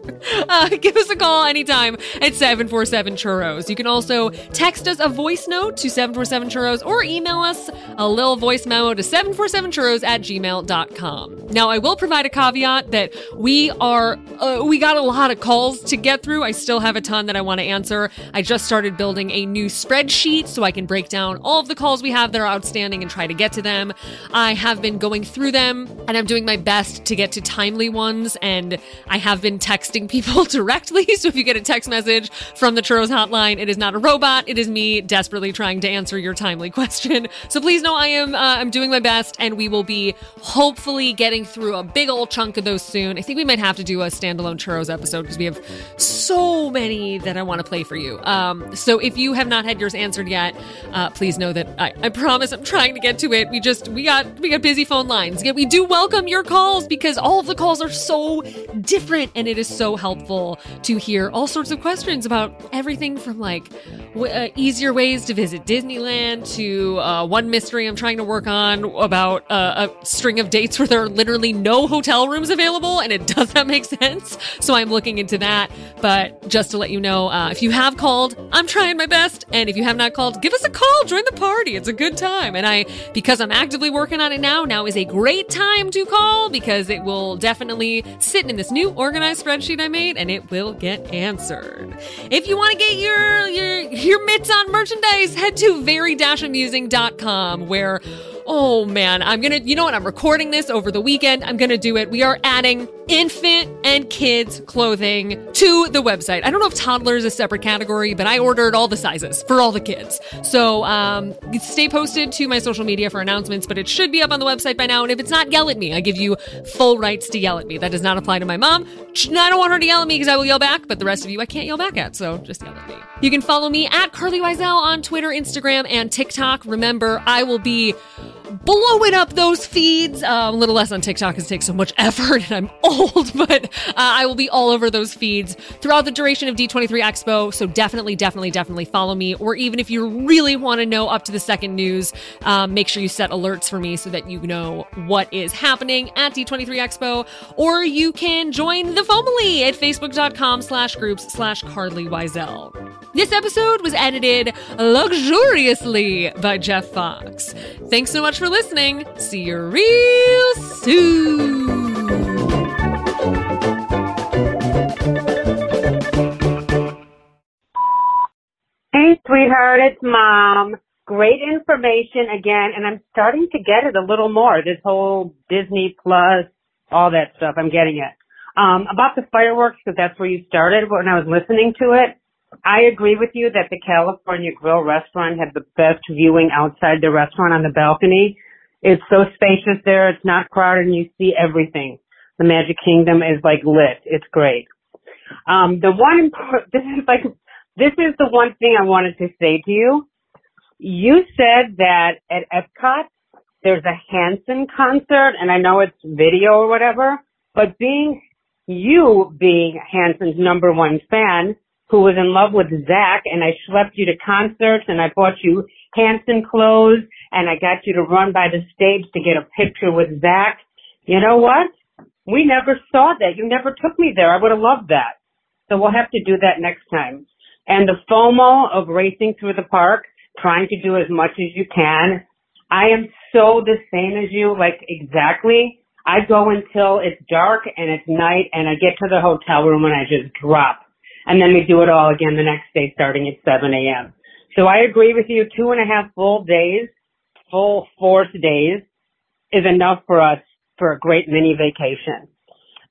Uh, give us a call anytime at 747 Churros. You can also text us a voice note to 747 Churros or email us a little voice memo to 747churros at gmail.com. Now, I will provide a caveat that we are, uh, we got a lot of calls to get through. I still have a ton that I want to answer. I just started building a new spreadsheet so I can break down all of the calls we have that are outstanding and try to get to them. I have been going through them and I'm doing my best to get to timely ones and I have been texting people directly. So if you get a text message from the Churros hotline, it is not a robot. It is me desperately trying to answer your timely question. So please know I am, uh, I'm doing my best and we will be hopefully getting through a big old chunk of those soon. I think we might have to do a standalone Churros episode because we have so many that I want to play for you. Um, so if you have not had yours answered yet, uh, please know that I, I promise I'm trying to get to it. We just, we got, we got busy phone lines. Yet we do welcome your calls because all of the calls are so different and it is so helpful to hear all sorts of questions about everything from like w- uh, easier ways to visit Disneyland to uh, one mystery I'm trying to work on about uh, a string of dates where there are literally no hotel rooms available and it does not make sense. So I'm looking into that. But just to let you know, uh, if you have called, I'm trying my best. And if you have not called, give us a call, join the party. It's a good time. And I, because I'm actively working on it now, now is a great time to call because it will definitely sit in this new organized spreadsheet I made and it will get answered. If you want to get your, your, your mitts on merchandise, head to very-amusing.com where Oh man, I'm gonna, you know what? I'm recording this over the weekend. I'm gonna do it. We are adding infant and kids clothing to the website. I don't know if toddler is a separate category, but I ordered all the sizes for all the kids. So, um, stay posted to my social media for announcements, but it should be up on the website by now. And if it's not, yell at me. I give you full rights to yell at me. That does not apply to my mom. I don't want her to yell at me because I will yell back, but the rest of you I can't yell back at. So just yell at me. You can follow me at Carlye Wisel on Twitter, Instagram, and TikTok. Remember, I will be blowing up those feeds. Uh, a little less on TikTok because it takes so much effort and I'm old, but uh, I will be all over those feeds throughout the duration of D23 Expo. So definitely, definitely, definitely follow me. Or even if you really want to know up to the second news, um, make sure you set alerts for me so that you know what is happening at D23 Expo. Or you can join the family at facebook.com slash groups slash Carlye Wisel. This episode was edited luxuriously by Jeff Fox. Thanks so much for listening. See you real soon. Hey, sweetheart, it's mom. Great information again, and I'm starting to get it a little more. This whole Disney Plus, all that stuff, I'm getting it. Um, about the fireworks, because that's where you started when I was listening to it. I agree with you that the California Grill restaurant had the best viewing outside the restaurant on the balcony. It's so spacious there. It's not crowded and you see everything. The Magic Kingdom is like lit. It's great. Um, the one, this is like, this is the one thing I wanted to say to you. You said that at Epcot, there's a Hanson concert and I know it's video or whatever, but being you being Hanson's number one fan, who was in love with Zac and I schlepped you to concerts and I bought you Hanson clothes and I got you to run by the stage to get a picture with Zac. You know what? We never saw that. You never took me there. I would have loved that. So we'll have to do that next time. And the FOMO of racing through the park, trying to do as much as you can. I am so the same as you, like exactly. I go until it's dark and it's night and I get to the hotel room and I just drop and then we do it all again the next day starting at 7 a.m. So I agree with you. Two and a half full days, full force days is enough for us for a great mini vacation.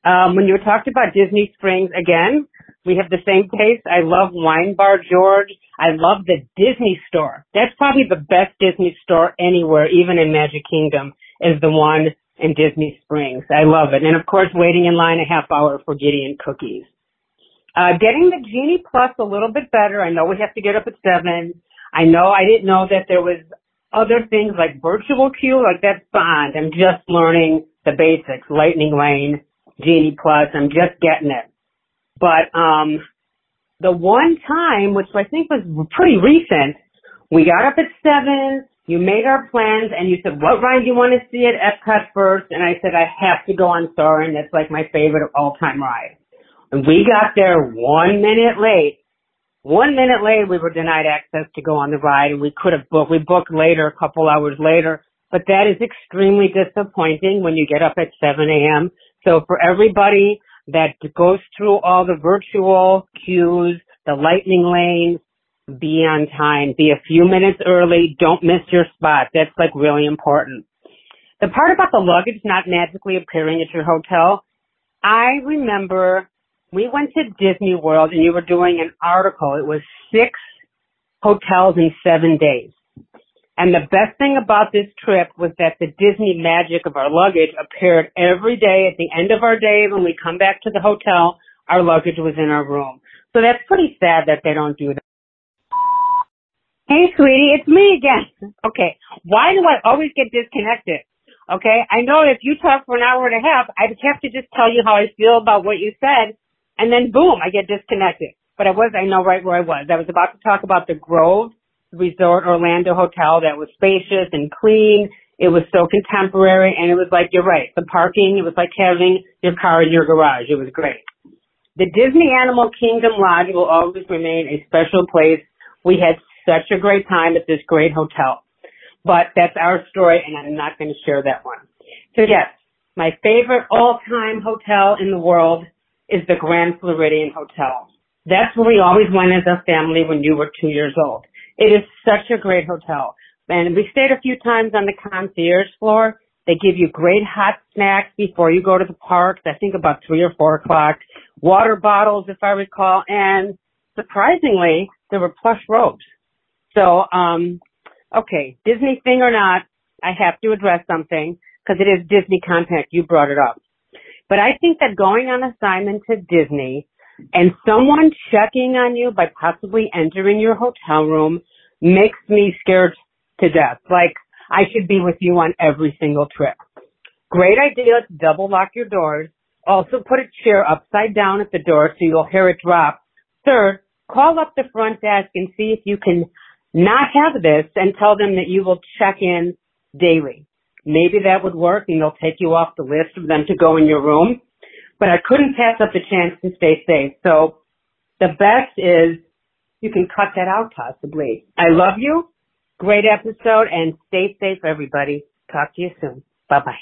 Um, when you talked about Disney Springs again, we have the same taste. I love Wine Bar George. I love the Disney store. That's probably the best Disney store anywhere, even in Magic Kingdom, is the one in Disney Springs. I love it. And of course, waiting in line a half hour for Gideon cookies. Uh, getting the Genie Plus a little bit better. I know we have to get up at seven. I know I didn't know that there was other things like virtual queue, like that's fine. I'm just learning the basics. Lightning Lane, Genie Plus, I'm just getting it. But, um, the one time, which I think was pretty recent, we got up at seven, you made our plans, and you said, what ride do you want to see at Epcot first? And I said, I have to go on Soarin'. That's like my favorite of all-time ride. And we got there one minute late. One minute late, we were denied access to go on the ride, and we could have booked. We booked later, a couple hours later. But that is extremely disappointing when you get up at 7 a.m. So for everybody that goes through all the virtual queues, the lightning lanes, be on time, be a few minutes early, don't miss your spot. That's like really important. The part about the luggage not magically appearing at your hotel, I remember we went to Disney World and you were doing an article. It was six hotels in seven days. And the best thing about this trip was that the Disney magic of our luggage appeared every day at the end of our day when we come back to the hotel, our luggage was in our room. So that's pretty sad that they don't do that. Hey sweetie, it's me again. Okay. Why do I always get disconnected? Okay. I know if you talk for an hour and a half, I'd have to just tell you how I feel about what you said and then boom, I get disconnected. But I was, I know right where I was. I was about to talk about the Grove Resort Orlando Hotel that was spacious and clean. It was so contemporary and it was like, you're right. The parking, it was like having your car in your garage. It was great. The Disney Animal Kingdom Lodge will always remain a special place. We had such a great time at this great hotel. But that's our story and I'm not going to share that one. So yes, my favorite all-time hotel in the world is the Grand Floridian Hotel. That's where we always went as a family when you were two years old. It is such a great hotel. And we stayed a few times on the concierge floor. They give you great hot snacks before you go to the parks. I think about three or four o'clock. Water bottles, if I recall. And surprisingly, there were plush robes. So, um, okay, Disney thing or not, I have to address something because it is Disney content. You brought it up. But I think that going on assignment to Disney and someone checking on you by possibly entering your hotel room makes me scared to death. Like I should be with you on every single trip. Great idea to double lock your doors. Also put a chair upside down at the door so you'll hear it drop. Third, call up the front desk and see if you can not have this and tell them that you will check in daily. Maybe that would work and they'll take you off the list for them to go in your room. But I couldn't pass up the chance to stay safe. So the best is you can cut that out possibly. I love you. Great episode and stay safe everybody. Talk to you soon. Bye bye.